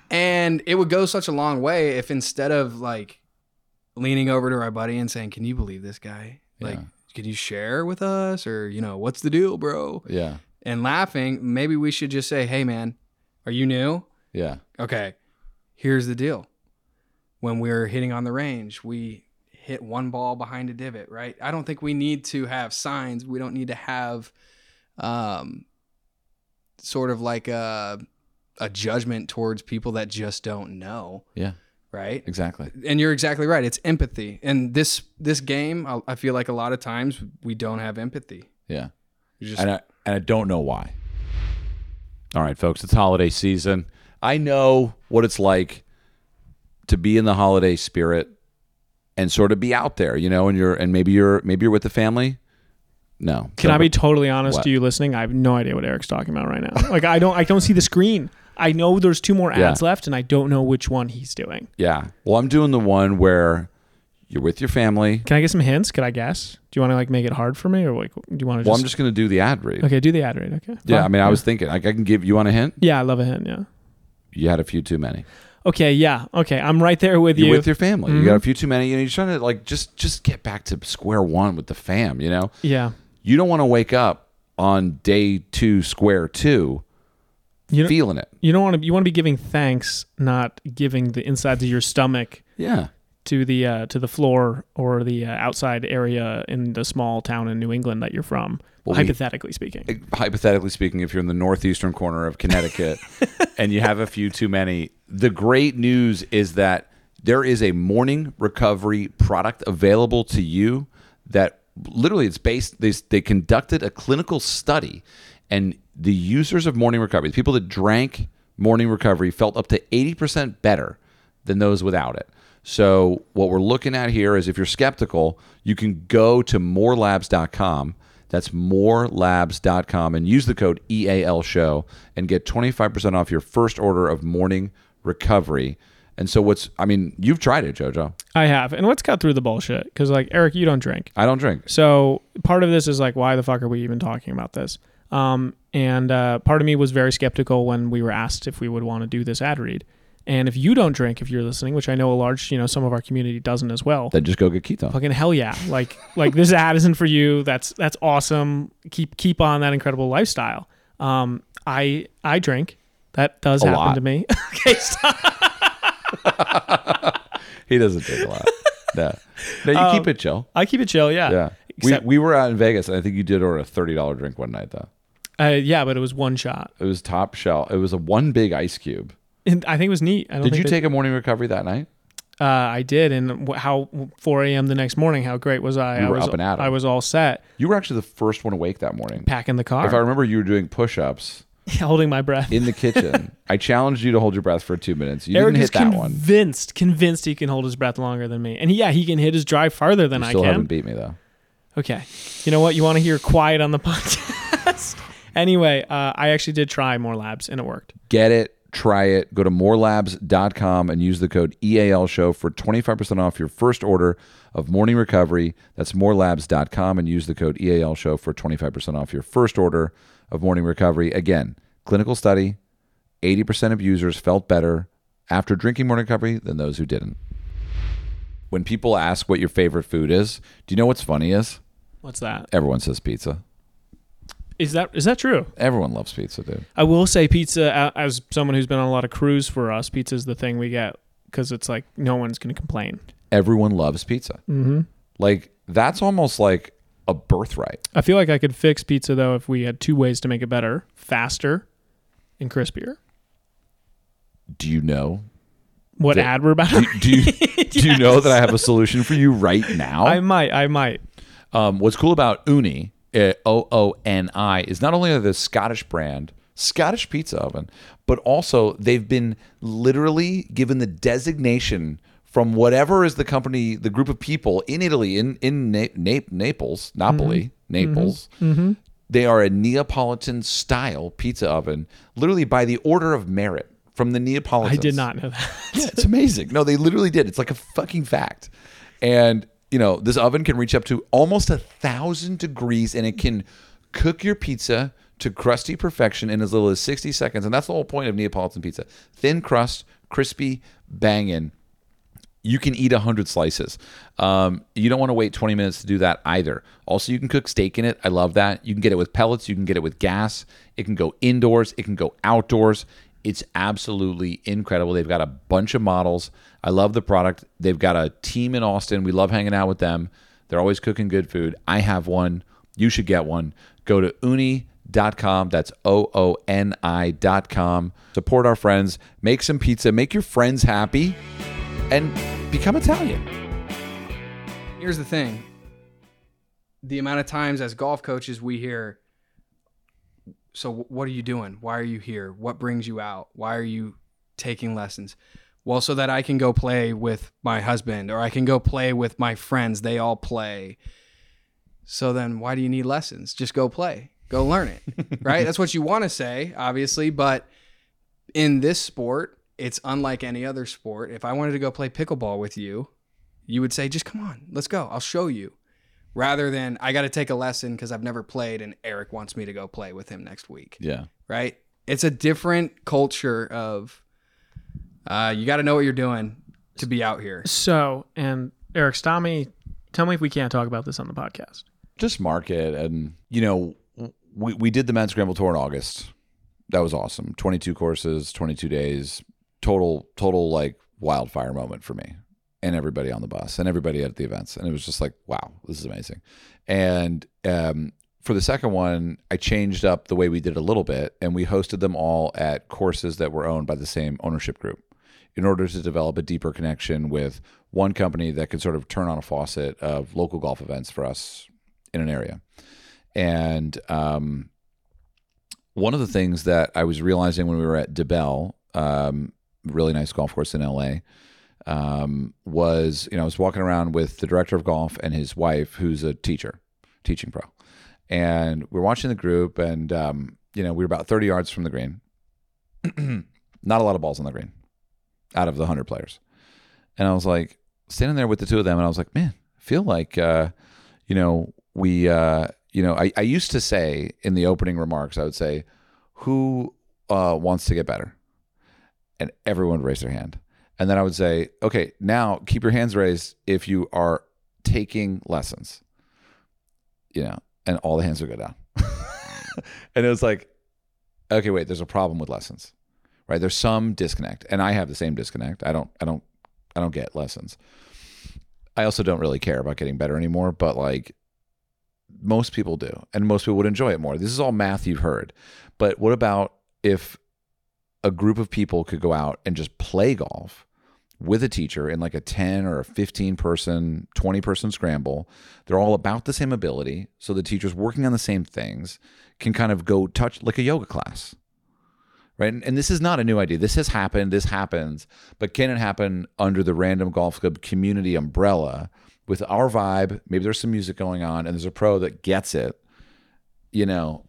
and it would go such a long way if instead of like leaning over to our buddy and saying, Can you believe this guy? Like, Yeah. can you share with us? Or, you know, what's the deal, bro? yeah. And laughing, maybe we should just say, Hey man, are you new? Yeah. Okay, here's the deal. When we're hitting on the range, we hit one ball behind a divot, right? I don't think we need to have signs. We don't need to have um, sort of like a, a judgment towards people that just don't know, Yeah. Right? Exactly. And you're exactly right. It's empathy. And this this game, I, I feel like a lot of times we don't have empathy. Yeah. Just and I and I don't know why. All right, folks, it's holiday season. I know what it's like to be in the holiday spirit and sort of be out there, you know, and you're and maybe you're maybe you're with the family. No. Can I be totally honest What? to you listening? I have no idea what Erik's talking about right now. Like I don't I don't see the screen. I know there's two more Yeah. ads left and I don't know which one he's doing. Yeah. Well, I'm doing the one where you're with your family. Can I get some hints? Could I guess? Do you want to like make it hard for me or like do you want to just Well, I'm just going to do the ad read. Okay, do the ad read. Okay. Yeah, I mean, I was thinking like I can give you want a hint. Yeah, I love a hint, yeah. You had a few too many. Okay, yeah. Okay, I'm right there with You're you. with your family. You Mhm. got a few too many. You know, you're trying to like just just get back to square one with the fam. You know, yeah. you don't want to wake up on day two, square two, You feeling it. you don't want to you want to be giving thanks, not giving the insides of your stomach Yeah, to the uh, to the floor or the uh, outside area in the small town in New England that you're from. Well, we- hypothetically speaking. hypothetically speaking, if you're in the northeastern corner of Connecticut [LAUGHS] and you have a few too many, the great news is that there is a morning recovery product available to you that literally it's based they, they conducted a clinical study and the users of morning recovery the people that drank morning recovery felt up to 80% better than those without it so what we're looking at here is if you're skeptical you can go to morelabs.com that's morelabs.com and use the code EAL show and get 25% off your first order of morning recovery. And so what's I mean, you've tried it, Jojo. I have. And let's cut through the bullshit because like Erik, you don't drink. I don't drink. So part of this is like, why the fuck are we even talking about this? Um, and uh, part of me was very skeptical when we were asked if we would want to do this ad read. And if you don't drink, if you're listening, which I know a large, you know, some of our community doesn't as well. Then just go get keto. Fucking hell yeah! Like like this ad isn't for you. That's that's awesome. Keep keep on that incredible lifestyle. Um, I I drink. That does A happen lot. to me. [LAUGHS] okay, stop. [LAUGHS] He doesn't drink a lot. no, no, you keep it chill. I keep it chill. Yeah. Yeah. Except- we, we were out in Vegas, and I think you did order a thirty dollar drink one night though. Uh, yeah, but it was one shot. It was top shelf. It was a one big ice cube. And I think it was neat. I don't Did think you they- take a morning recovery that night? Uh, I did, and wh- how 4 a.m. the next morning? How great was I? You I were was up and at 'em. I was all set, You were actually the first one awake that morning. packing the car, If I remember, you were doing push ups [LAUGHS] holding my breath. in the kitchen. [LAUGHS] I challenged you to hold your breath for two minutes. You Erik didn't is hit that one. convinced, convinced he can hold his breath longer than me, and yeah, he can hit his drive farther than You I still can. haven't beat me though. Okay. You know what? You want to hear quiet on the podcast? [LAUGHS] anyway, uh, I actually did try more labs and it worked. Get it, try it. Go to morelabs.com and use the code EAL show for 25% off your first order of morning recovery. That's morelabs.com and use the code EAL show for 25% off your first order of morning recovery. Again, clinical study 80% of users felt better after drinking morning recovery than those who didn't. When people ask what your favorite food is, do you know what's funny is? What's that? Everyone says pizza. Is that is that true? Everyone loves pizza, dude. I will say pizza as someone who's been on a lot of crews for us, pizza is the thing we get because it's like no one's going to complain. Everyone loves pizza. Mm-hmm. Like that's almost like a birthright. I feel like I could fix pizza though if we had two ways to make it better, faster and crispier. Do you know? What Did- ad we're about? Do, to do you [LAUGHS] do you know that I have a solution for you right now? I might, I might. Um, what's cool about Ooni, O O N I, is not only the Scottish brand, Scottish pizza oven, but also they've been literally given the designation from whatever is the company, the group of people in Italy, in in Na- Na- Naples, Napoli, mm-hmm. Mm-hmm. Naples. Mm-hmm. They are a Neapolitan style pizza oven, literally by the order of merit from the Neapolitans. I did not know that. Yeah, it's amazing. No, they literally did. It's like a fucking fact. And you know, this oven can reach up to almost a thousand degrees, and it can cook your pizza to crusty perfection in as little as sixty seconds. And that's the whole point of Neapolitan pizza: thin crust, crispy, banging. You can eat 100 slices. Um, you don't want to wait 20 minutes to do that either. Also, you can cook steak in it. I love that. You can get it with pellets. You can get it with gas. It can go indoors. It can go outdoors. It's absolutely incredible. They've got a bunch of models. I love the product. They've got a team in Austin. We love hanging out with them. They're always cooking good food. I have one. You should get one. Go to ooni.com. That's O O N I.com. Support our friends. Make some pizza. Make your friends happy and become Italian. Here's the thing. The amount of times as golf coaches we hear, so what are you doing? Why are you here? What brings you out? Why are you taking lessons? Well, so that I can go play with my husband or I can go play with my friends. They all play. So then why do you need lessons? Just go play. Go learn it. [LAUGHS] right? That's what you want to say, obviously, but in this sport, it's unlike any other sport. If I wanted to go play pickleball with you, you would say, just come on, let's go. I'll show you. Rather than I got to take a lesson because I've never played and Erik wants me to go play with him next week. Yeah. Right? It's a different culture of uh, you got to know what you're doing to be out here. So, and Erik, stop me. Tell me if we can't talk about this on the podcast. Just mark it. And, you know, we, we did the Mad Scramble tour in August. That was awesome. 22 courses, 22 days, total, total like wildfire moment for me and everybody on the bus and everybody at the events. And it was just like, wow, this is amazing. And um, for the second one, I changed up the way we did a little bit and we hosted them all at courses that were owned by the same ownership group in order to develop a deeper connection with one company that could sort of turn on a faucet of local golf events for us in an area. And um, one of the things that I was realizing when we were at DeBell, um, really nice golf course in LA, um, was you know I was walking around with the director of golf and his wife, who's a teacher, teaching pro, and we're watching the group, and um, you know we were about thirty yards from the green. [CLEARS THROAT] Not a lot of balls on the green, out of the hundred players, and I was like standing there with the two of them, and I was like, man, I feel like uh, you know we uh, you know I, I used to say in the opening remarks I would say, who uh, wants to get better and everyone would raise their hand. And then I would say, okay, now keep your hands raised if you are taking lessons. You know, and all the hands would go down. [LAUGHS] and it was like, okay, wait, there's a problem with lessons. Right? There's some disconnect. And I have the same disconnect. I don't I don't I don't get lessons. I also don't really care about getting better anymore, but like most people do, and most people would enjoy it more. This is all math you've heard. But what about if a group of people could go out and just play golf with a teacher in like a 10 or a 15 person, 20 person scramble? They're all about the same ability. So the teacher's working on the same things, can kind of go touch like a yoga class. Right. And, and this is not a new idea. This has happened. This happens. But can it happen under the Random Golf Club community umbrella with our vibe? Maybe there's some music going on and there's a pro that gets it. You know,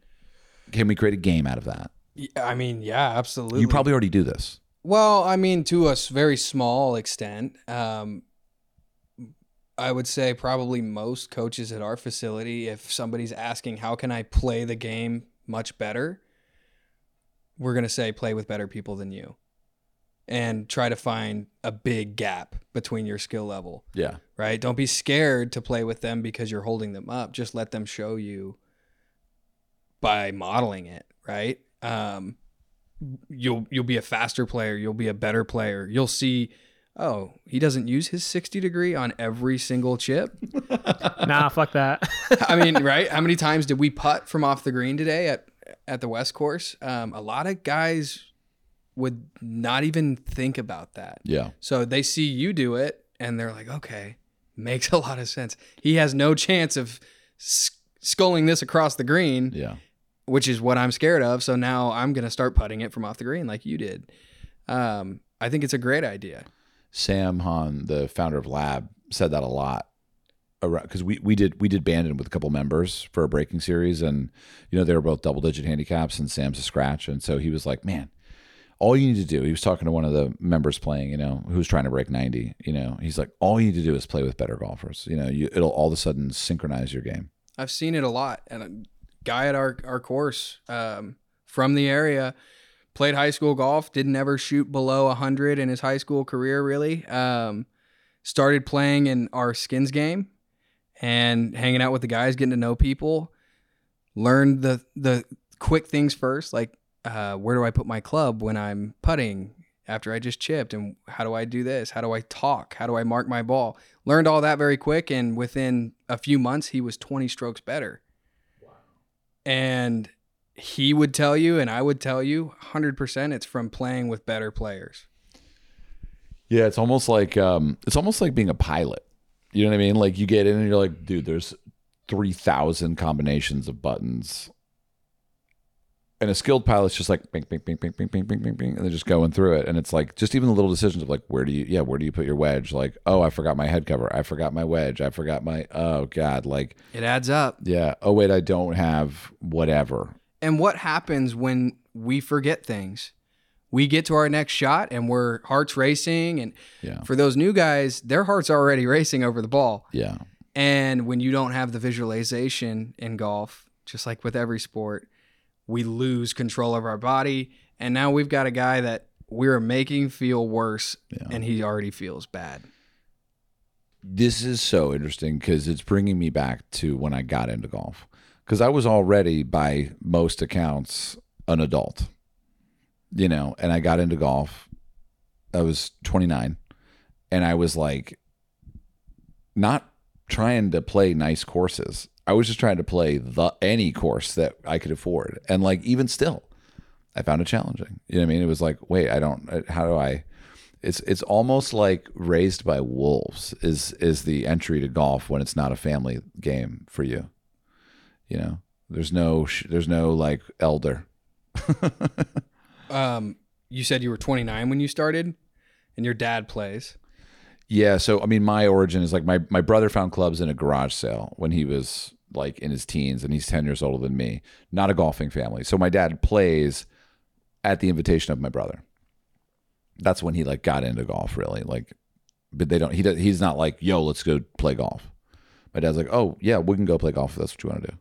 can we create a game out of that? I mean, yeah, absolutely. You probably already do this. Well, I mean, to a very small extent. Um, I would say probably most coaches at our facility, if somebody's asking, how can I play the game much better? We're going to say, play with better people than you and try to find a big gap between your skill level, Yeah. right? Don't be scared to play with them because you're holding them up. Just let them show you by modeling it, right? Um, you'll you'll be a faster player you'll be a better player you'll see oh he doesn't use his 60 degree on every single chip [LAUGHS] nah, fuck that. i mean right how many times did we putt from off the green today at at the west course um, a lot of guys would not even think about that Yeah. so they see you do it and they're like okay makes a lot of sense he has no chance of s- sculling this across the green Yeah. which is what I'm scared of. So now I'm going to start putting it from off the green like you did. Um, I think it's a great idea. Sam Hahn, the founder of Lab, said that a lot because we, we did we did Bandon with a couple members for a breaking series, and you know they were both double digit handicaps, and Sam's a scratch, and so he was like, man. All you need to do, he was talking to one of the members playing, you know, who's trying to break 90, you know, he's like, all you need to do is play with better golfers. You know, you, it'll all of a sudden synchronize your game. I've seen it a lot. And a guy at our, our course um, from the area played high school golf, didn't ever shoot below 100 in his high school career, really. Um, started playing in our skins game and hanging out with the guys, getting to know people. Learned the, the quick things first, like uh, where do I put my club when I'm putting after I just chipped? And how do I do this? How do I talk? How do I mark my ball? Learned all that very quick. And within a few months, he was 20 strokes better. Wow. And he would tell you, and I would tell you 100% it's from playing with better players. Yeah, it's almost like um, it's almost like being a pilot. You know what I mean? Like you get in and you're like, dude, there's three thousand combinations of buttons, and a skilled pilot's just like bing, bing, bing, bing, bing, bing, bing, bing, bing, and they're just going through it. And it's like just even the little decisions of like, where do you, yeah, where do you put your wedge? Like, oh, I forgot my head cover. I forgot my wedge. I forgot my, oh god, like, It adds up. yeah. Oh wait, I don't have whatever. And what happens when we forget things? We get to our next shot and we're hearts racing. And Yeah, for those new guys, their hearts are already racing over the ball. yeah, And when you don't have the visualization in golf, just like with every sport, we lose control of our body. And now we've got a guy that we're making feel worse Yeah. and he already feels bad. this is so interesting because it's bringing me back to when I got into golf. Because I was already, by most accounts, an adult, you know, and I got into golf. I was 29, and I was like, not trying to play nice courses. I was just trying to play the any course that I could afford, and like even still, I found it challenging. You know what I mean? It was like, wait, I don't. How do I? It's it's almost like raised by wolves is is the entry to golf when it's not a family game for you. You know, there's no there's no like elder. [LAUGHS] Um, you said you were 29 when you started and your dad plays. Yeah, so I mean, my origin is like my my brother found clubs in a garage sale when he was like in his teens, and he's ten years older than me. Not a golfing family, so my dad plays at the invitation of my brother. That's when he like got into golf, really. Like, but they don't. He does. He's not like, yo, let's go play golf. My dad's like, oh yeah, we can go play golf if that's what you want to do.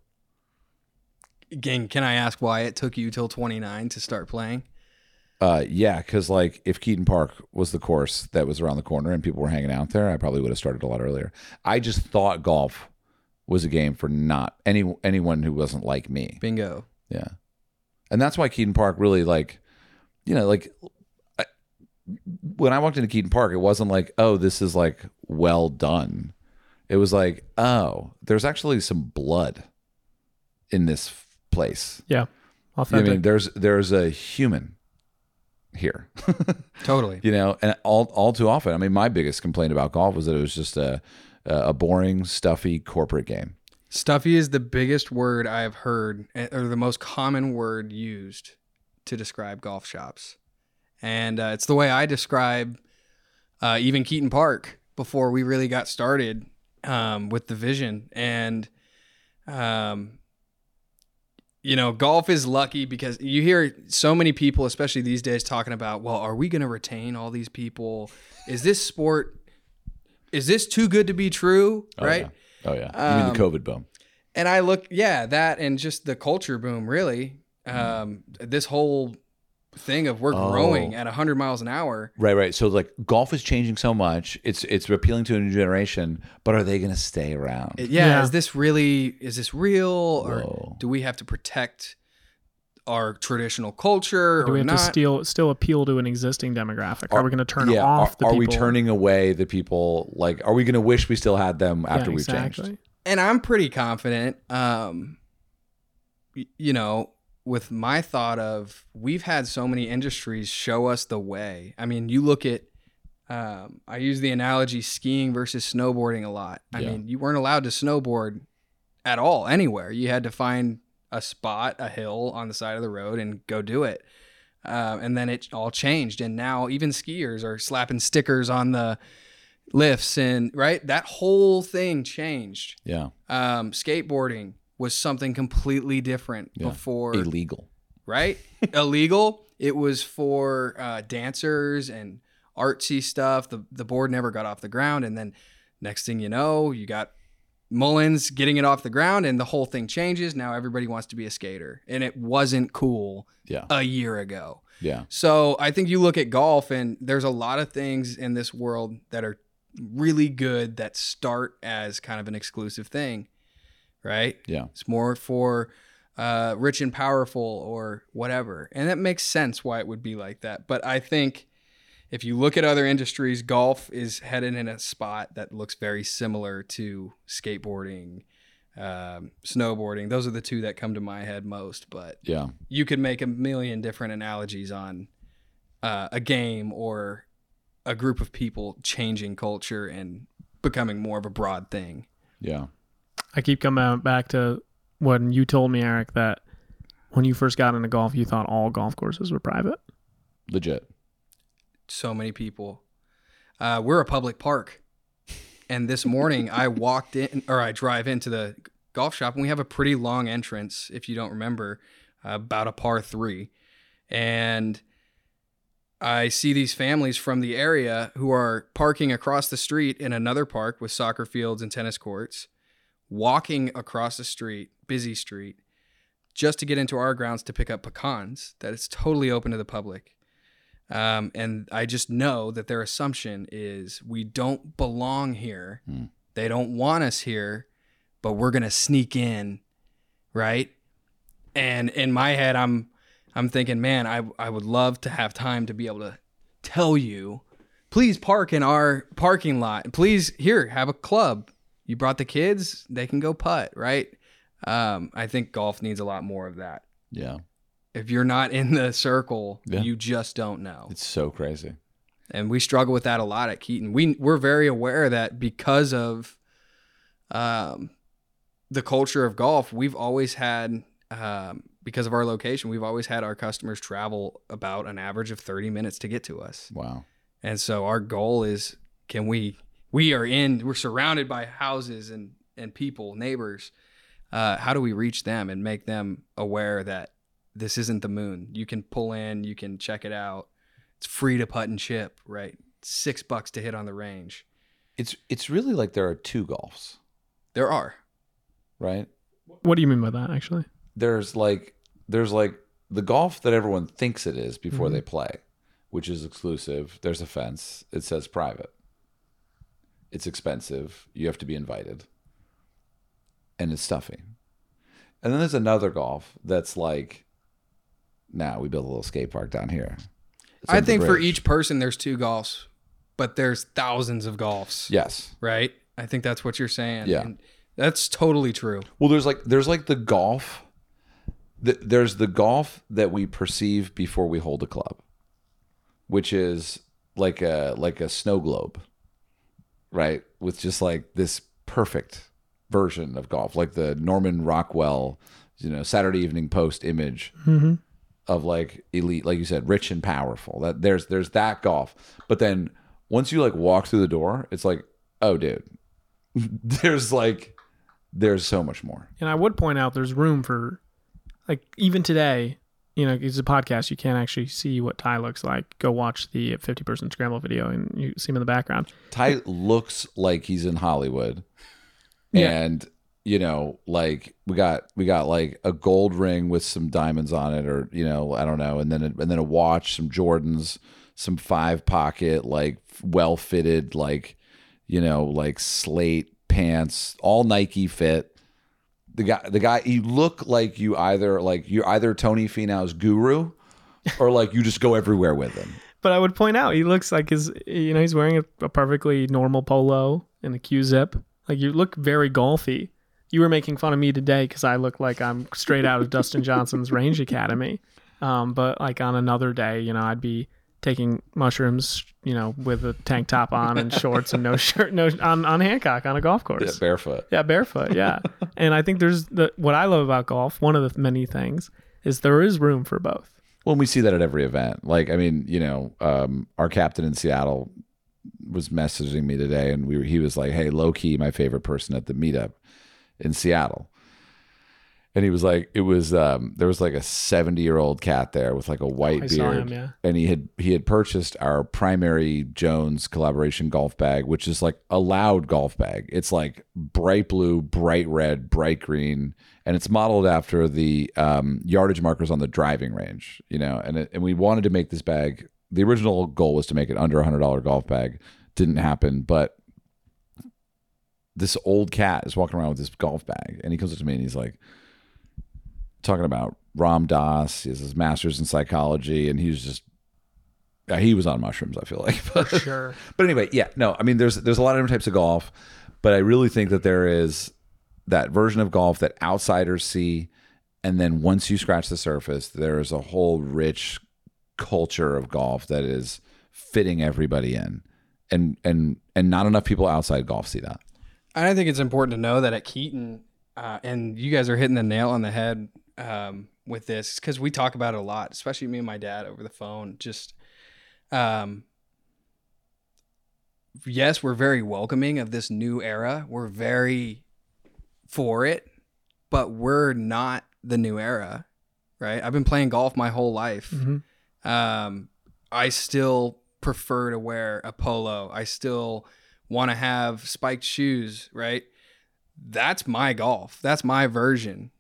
Again, can I ask why it took you till 29 to start playing? Uh, yeah, because like if Keeton Park was the course that was around the corner and people were hanging out there, I probably would have started a lot earlier. I just thought golf was a game for not any anyone who wasn't like me. Bingo. Yeah, and that's why Keeton Park really like, you know, like I, when I walked into Keeton Park, it wasn't like, oh, this is like well done. It was like, oh, there's actually some blood in this place. Yeah. authentic. I Authentic. mean, there's there's a human here, [LAUGHS] Totally. you know, and all all too often. I mean, my biggest complaint about golf was that it was just a a boring, stuffy corporate game. Stuffy is the biggest word I have heard, eh, or the most common word used to describe golf shops. And uh, it's the way I describe uh, even Keeton Park before we really got started um, with the vision. And, um, you know, golf is lucky because you hear so many people, especially these days, talking about, well, are we going to retain all these people? Is this sport, is this too good to be true? Oh, right? Yeah. Oh yeah. you mean the COVID boom? and I look, yeah, that and just the culture boom, really. Um, this whole thing of we're Oh. growing at 100 miles an hour. Right, right. So like golf is changing so much. It's it's appealing to a new generation, but are they going to stay around? It- yeah, Yeah. is this really, is this real? Or Whoa. do we have to protect our traditional culture Do we have not? to still still appeal to an existing demographic? Are, Are- we going to turn yeah, off are, the are people? we turning away the people? Like, are we going to wish we still had them Yeah, after we've changed? and I'm pretty confident. Um, y- you know, with my thought of we've had so many industries show us the way. I mean, you look at. Um, I use the analogy skiing versus snowboarding a lot. I Yeah. mean, you weren't allowed to snowboard at all anywhere. You had to find a spot, a hill on the side of the road, and go do it. Um, and then it all changed, and now even skiers are slapping stickers on the lifts, and right, that whole thing changed Yeah, um, skateboarding was something completely different Yeah. before, illegal. right? [LAUGHS] Illegal. It was for uh, dancers and artsy stuff. The the board never got off the ground, and then next thing you know, you got Mullins getting it off the ground, and the whole thing changes. Now everybody wants to be a skater, and it wasn't cool Yeah, a year ago. yeah, So I think you look at golf, and there's a lot of things in this world that are really good that start as kind of an exclusive thing, right? yeah. It's more for uh, rich and powerful or whatever. And that makes sense why it would be like that. But I think if you look at other industries, golf is headed in a spot that looks very similar to skateboarding, um, snowboarding. Those are the two that come to my head most. But Yeah, you could make a million different analogies on uh, a game or a group of people changing culture and becoming more of a broad thing. yeah. I keep coming back to when you told me, Erik, that when you first got into golf, you thought all golf courses were private. Legit. So many people. Uh, we're a public park. And this morning I [LAUGHS] walked in, or I drive into the golf shop, and we have a pretty long entrance, if you don't remember, about a par three. And I see these families from the area who are parking across the street in another park with soccer fields and tennis courts, walking across the street, busy street, just to get into our grounds to pick up pecans that it's totally open to the public. Um, and I just know that their assumption is we don't belong here. Hmm. They don't want us here, but we're gonna sneak in, right? And in my head, I'm I'm thinking, man, I I would love to have time to be able to tell you, please park in our parking lot. Please here have a club. You brought the kids, they can go putt, right? Um, I think golf needs a lot more of that. Yeah, If you're not in the circle, Yeah. you just don't know. it's so crazy. And we struggle with that a lot at Keeton. We we're very aware that because of um, the culture of golf, we've always had um, because of our location, we've always had our customers travel about an average of 30 minutes to get to us. Wow. And so our goal is can we we are in we're surrounded by houses and and people, neighbors. Uh, how do we reach them and make them aware that this isn't the moon? You can pull in, you can check it out. It's free to putt and chip, right? Six bucks to hit on the range. It's it's really like there are two golfs, There are. right? What do you mean by that, actually? There's like there's like the golf that everyone thinks it is before Mm-hmm. they play, which is exclusive. There's a fence. It says private. It's expensive. You have to be invited. And it's stuffy. And then there's another golf that's like, now we build a little skate park down here. It's I think for each person, there's two golfs, but there's thousands of golfs, Yes. right? I think that's what you're saying. Yeah. And that's totally true. Well, there's like there's like the golf. th- There's the golf that we perceive before we hold a club, which is like a like a snow globe, right? With just like this perfect version of golf, like the Norman Rockwell, you know, Saturday Evening Post image Mm-hmm. of like elite, like you said, rich and powerful. That there's there's that golf, but then once you like walk through the door, it's like, oh, dude, [LAUGHS] there's like there's so much more. And I would point out there's room for, like, even today, you know, it's a podcast. You can't actually see what Ty looks like. Go watch the 50 person scramble video and you see him in the background. Ty looks like he's in Hollywood. Yeah. And you know, like we got we got like a gold ring with some diamonds on it or you know, I don't know, and then a, and then a watch, some Jordans, some five pocket like well fitted like you know, like slate pants, all Nike fit. The guy the guy you look like you either like you're either Tony Finau's guru or like you just go everywhere with him. But I would point out he looks like his, you know, he's wearing a, a perfectly normal polo and a Q zip. Like you look very golfy. You were making fun of me today because I look like I'm straight out of Dustin Johnson's Range Academy. Um, but like on another day, you know, I'd be taking mushrooms, you know, with a tank top on and shorts and no [LAUGHS] shirt, no on on Hancock on a golf course. Yeah, barefoot. Yeah, barefoot. Yeah, [LAUGHS] and I think there's the what I love about golf. One of the many things is there is room for both. Well, we see that at every event. Like, I mean, you know, um, our captain in Seattle was messaging me today, and we were, he was like, "Hey, low key, my favorite person at the meetup in Seattle." And he was like, "It was um, there was like a seventy year old cat there with like a white I beard, him, yeah. and he had he had purchased our primary Jones collaboration golf bag, which is like a loud golf bag. It's like bright blue, bright red, bright green, and it's modeled after the um, yardage markers on the driving range. You know, and it, and we wanted to make this bag. The original goal was to make it under a hundred dollar golf bag. Didn't happen, but this old cat is walking around with this golf bag, and he comes up to me and he's like talking about Ram Dass. He has his master's in psychology, and he was just uh, he was on mushrooms. I feel like, [LAUGHS] but, Sure. but anyway, yeah, no, I mean, there's there's a lot of different types of golf, but I really think that there is that version of golf that outsiders see, and then once you scratch the surface, there is a whole rich culture of golf that is fitting everybody in, and and and not enough people outside golf see that. And I think it's important to know that at Keeton, uh, and you guys are hitting the nail on the head um, with this because we talk about it a lot, especially me and my dad over the phone. Just, um, yes, we're very welcoming of this new era. We're very for it, but we're not the new era, right? I've been playing golf my whole life. Mhm. Um, I still prefer to wear a polo. I still want to have spiked shoes, right? That's my golf. That's my version.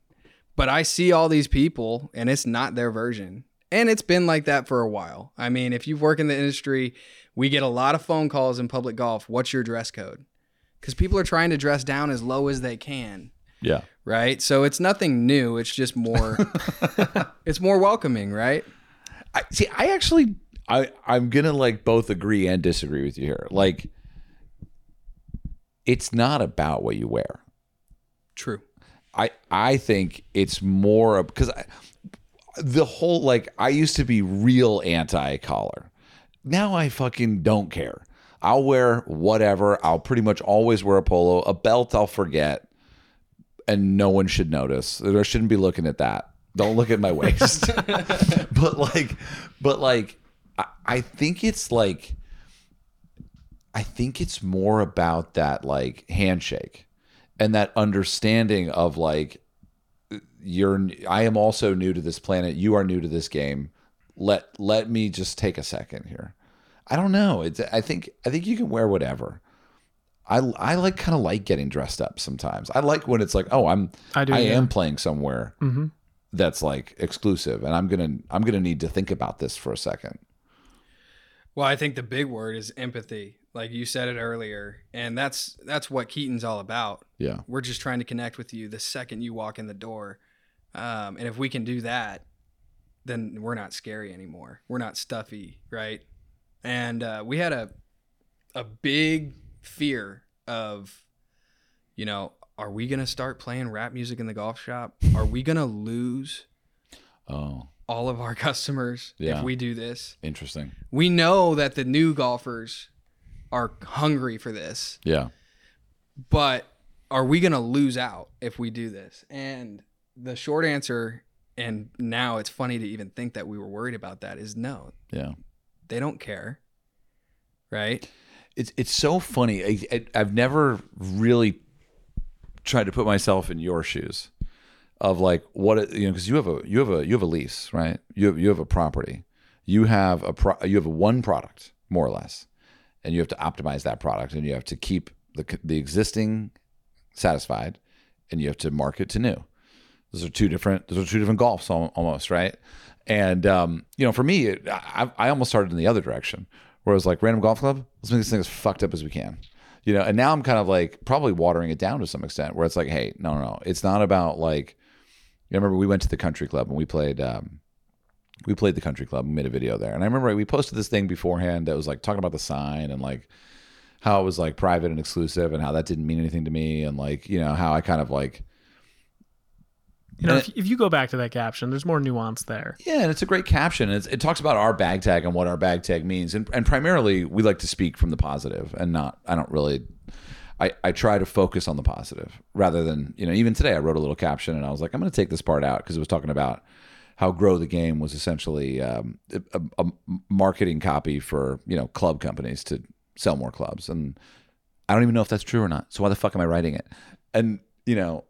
But I see all these people and it's not their version. And it's been like that for a while. I mean, if you work in the industry, we get a lot of phone calls in public golf. What's your dress code? Because people are trying to dress down as low as they can Yeah, right? So it's nothing new. It's just more [LAUGHS] [LAUGHS] it's more welcoming, right? I see. I actually, I I'm gonna like both agree and disagree with you here. Like, it's not about what you wear. True. I I think it's more of because the whole like I used to be real anti collar. Now I fucking don't care. I'll wear whatever. I'll pretty much always wear a polo. A belt I'll forget, and no one should notice. There shouldn't be looking at that. Don't look at my waist. [LAUGHS] [LAUGHS] but like, but like, I, I think it's like, I think it's more about that like handshake and that understanding of like you're I am also new to this planet. You are new to this game. Let let me just take a second here. I don't know. It's I think I think you can wear whatever. I I like kind of like getting dressed up sometimes. I like when it's like, oh, I'm I do, I yeah. am playing somewhere. Mhm. that's like exclusive and i'm gonna i'm gonna need to think about this for a second Well, I think the big word is empathy. Like you said it earlier, and that's that's what Keeton's all about. yeah We're just trying to connect with you the second you walk in the door, um, and if we can do that, then we're not scary anymore. We're not stuffy, right? And uh, we had a a big fear of, you know, are we gonna start playing rap music in the golf shop? Are we gonna lose oh all of our [LAUGHS] customers Yeah. if we do this? interesting we know that the new golfers are hungry for this, yeah but are we going to lose out if we do this? And the short answer, and now it's funny to even think that we were worried about that, is no, yeah they don't care. Right? it's it's so funny. I, I, I've never really tried to put myself in your shoes of like what you know because you have a you have a you have a lease right you have you have a property you have a pro, you have a one product more or less and you have to optimize that product and you have to keep the the existing satisfied and you have to market to new. Those are two different those are two different golfs almost right? And um, you know for me it, I, I almost started in the other direction where I was like random golf club? Let's make this thing as fucked up as we can. You know and now i'm kind of like probably watering it down to some extent where it's like hey no no no. It's not about like I remember we went to the country club and we played um, we played the country club and made a video there and i remember we posted this thing beforehand that was like talking about the sign and like how it was like private and exclusive and how that didn't mean anything to me and like you know how i kind of like You know, if, if you go back to that caption, there's more nuance there. Yeah, and it's a great caption. It's, it talks about our bag tag and what our bag tag means, and and primarily we like to speak from the positive and not. I don't really. I, I try to focus on the positive rather than you know even today I wrote a little caption and I was like I'm going to take this part out because it was talking about how grow the game was essentially um, a, a marketing copy for you know club companies to sell more clubs. And I don't even know if that's true or not. So why the fuck am I writing it? And you know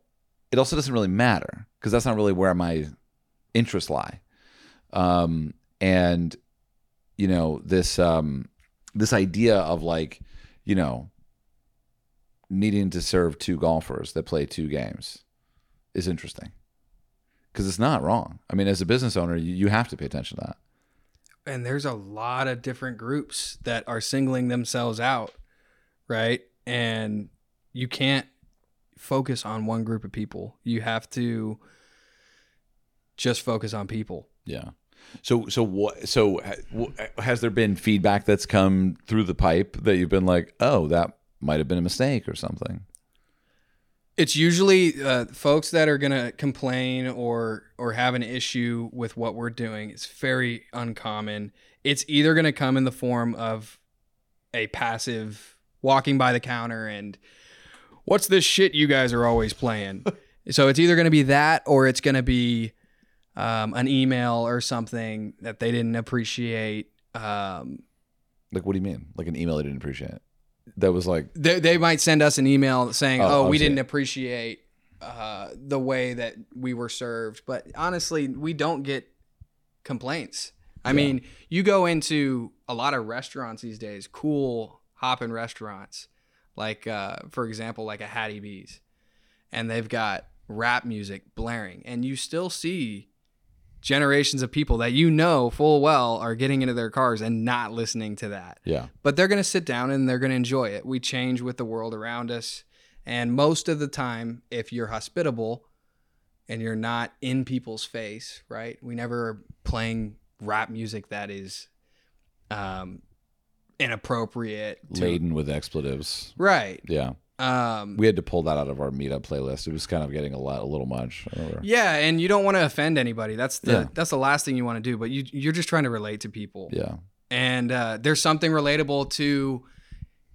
it also doesn't really matter because that's not really where my interests lie. Um, and you know this um, this idea of like you know needing to serve two golfers that play two games is interesting because it's not wrong. I mean, as a business owner, you, you have to pay attention to that. And there's a lot of different groups that are singling themselves out, right? And you can't focus on one group of people. You have to just focus on people. Yeah. So so what? So has there been feedback that's come through the pipe that you've been like, oh, that might have been a mistake or something? It's usually uh, folks that are gonna complain or or have an issue with what we're doing. It's very uncommon. It's either gonna come in the form of a passive walking by the counter and what's this shit you guys are always playing. [LAUGHS] so it's either gonna be that or it's gonna be um, an email or something that they didn't appreciate. Um, Like, what do you mean? Like an email they didn't appreciate? That was like, they, they might send us an email saying, Oh, "Oh, we didn't appreciate uh, the way that we were served." But honestly, we don't get complaints. I Yeah. mean, you go into a lot of restaurants these days, cool hopping restaurants, like uh, for example, like a Hattie B's, and they've got rap music blaring, and you still see generations of people that you know full well are getting into their cars and not listening to that yeah, but they're going to sit down and they're going to enjoy it. We change with the world around us. And most of the time, if you're hospitable and you're not in people's face, right? We never are playing rap music that is um, inappropriate. to- laden with expletives. Right. Yeah, Um, we had to pull that out of our meetup playlist. It was kind of getting a lot, a little much. Yeah, and you don't want to offend anybody. That's the Yeah. that's the last thing you want to do. But you you're just trying to relate to people. Yeah, and uh, there's something relatable to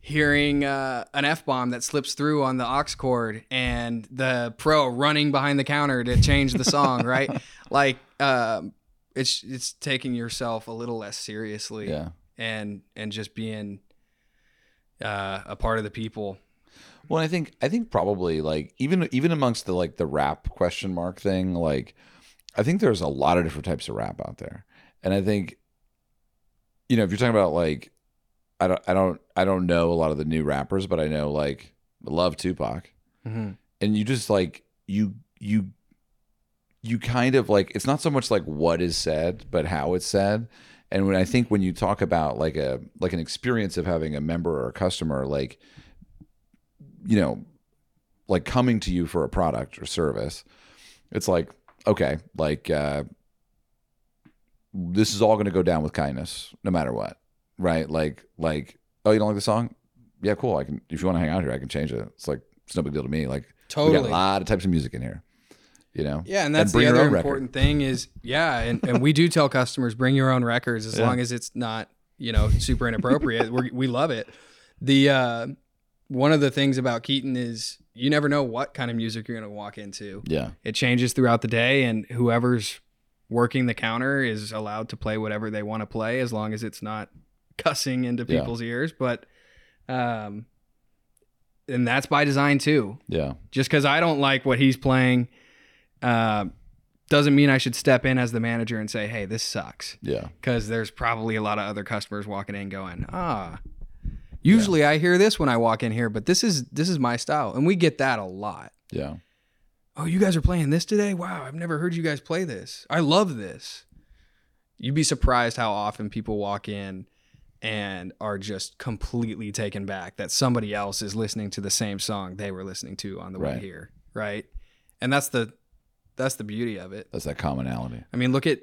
hearing uh, an f bomb that slips through on the aux cord and the pro running behind the counter to change the song, [LAUGHS] right? Like um, it's it's taking yourself a little less seriously yeah. and and just being uh, a part of the people. Well, I think I think probably like even even amongst the like the rap question mark thing, like I think there's a lot of different types of rap out there, and I think you know if you're talking about like I don't I don't I don't know a lot of the new rappers, but I know like love Tupac, Mm-hmm. and you just like you you you kind of like it's not so much like what is said, but how it's said. And when I think when you talk about like a like an experience of having a member or a customer, like you know, like coming to you for a product or service, it's like okay, like uh, this is all going to go down with kindness, no matter what, right? Like like oh, you don't like the song? Yeah, cool. I can if you want to hang out here, I can change it. It's like it's no big deal to me. Like we got Totally. a lot of types of music in here, you know. Yeah, and that's bring the other record. important thing is yeah, and, and we do tell customers bring your own records as Yeah. long as it's not you know super inappropriate. we we love it. The uh, one of the things about Keeton is you never know what kind of music you're going to walk into. Yeah, It changes throughout the day, and whoever's working the counter is allowed to play whatever they want to play as long as it's not [LAUGHS] cussing into Yeah. people's ears. But um, and that's by design too yeah, just because I don't like what he's playing, uh, doesn't mean I should step in as the manager and say, "Hey, this sucks." yeah, Because there's probably a lot of other customers walking in going, "Ah, usually I hear this when I walk in here, but this is this is my style," and we get that a lot. yeah, Oh, you guys are playing this today? Wow, I've never heard you guys play this. I love this. You'd be surprised how often people walk in and are just completely taken back that somebody else is listening to the same song they were listening to on the way here, right? And that's the that's the beauty of it. that's that commonality. I mean, look at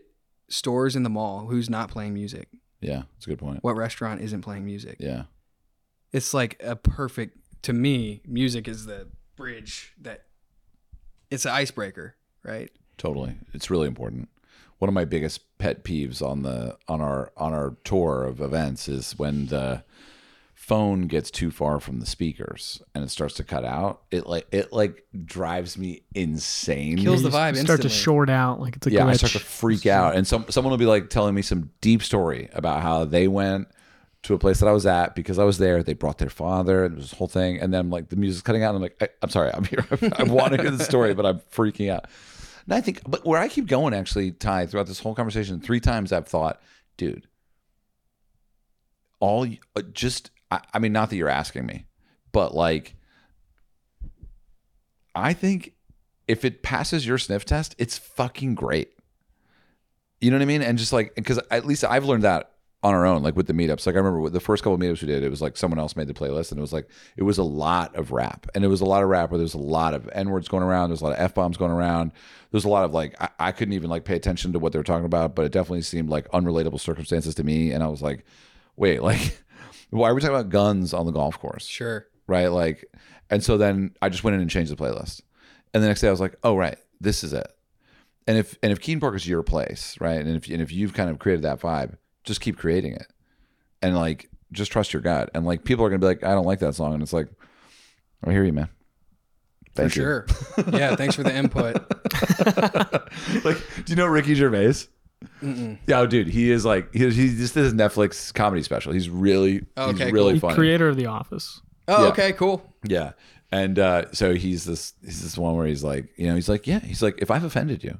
stores in the mall who's not playing music. Yeah, it's a good point. What restaurant isn't playing music? Yeah, It's like a perfect to me, music is the bridge that it's an icebreaker, right? totally. It's really important. One of my biggest pet peeves on the on our on our tour of events is when the phone gets too far from the speakers and it starts to cut out. It like it like drives me insane. Kills the You vibe Start to short out like it's a yeah, glitch. I start to freak out, and some someone will be like telling me some deep story about how they went to a place that I was at because I was there. They brought their father, and this whole thing, and then I'm like the music's cutting out, and I'm like, I, I'm sorry, I'm here, [LAUGHS] I want to hear the story, but I'm freaking out. And I think, but where I keep going, actually, Ty, throughout this whole conversation, three times I've thought, dude, all uh, just, I, I mean, not that you're asking me, but like, I think if it passes your sniff test, it's fucking great. You know what I mean? And just like, because at least I've learned that on our own, like with the meetups. Like I remember the first couple of meetups we did, it was like someone else made the playlist, and it was like it was a lot of rap, and it was a lot of rap where there was a lot of n words going around, there's a lot of f bombs going around, there's a lot of like I, I couldn't even like pay attention to what they were talking about, but it definitely seemed like unrelatable circumstances to me, and I was like, wait, [LAUGHS] like why are we talking about guns on the golf course? Sure. right? Like, and so then I just went in and changed the playlist. And the next day I was like, oh right, this is it. And if and if Keeton Park is your place, right? And if and if you've kind of created that vibe, just keep creating it, and like just trust your gut. And like people are gonna be like, I don't like that song, and it's like, I hear you, man. Thank for you. sure. yeah, thanks for the input. [LAUGHS] like, do you know Ricky Gervais? Mm-mm. Yeah, oh, dude, he is like he, he just did his Netflix comedy special. He's really, Okay, he's really The funny. creator of The Office. Oh, Yeah. okay, cool. Yeah. And uh, so he's this he's this one where he's like, you know, he's like, yeah, he's like, if I've offended you,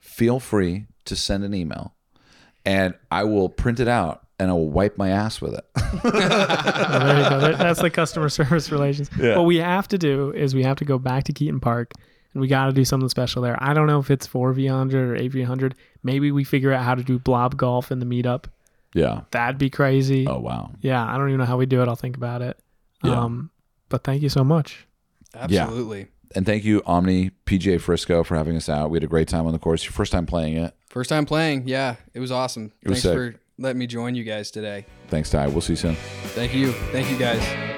feel free to send an email and I will print it out and I will wipe my ass with it. Oh, [LAUGHS] there you go. That's the customer [LAUGHS] service relations. Yeah. What we have to do is we have to go back to Keeton Park and we got to do something special there. I don't know if it's 4v100 or 8v100. Maybe we figure out how to do blob golf in the meetup. yeah. That'd be crazy. Oh wow. Yeah, I don't even know how we do it. I'll think about it. Yeah. Um, but thank you so much. Absolutely. And thank you, Omni PGA Frisco, for having us out. We had a great time on the course. Your first time playing it. First time playing. Yeah, it was awesome. It was Thanks sick. for letting me join you guys today. Thanks, Ty. We'll see you soon. Thank you. Thank you guys.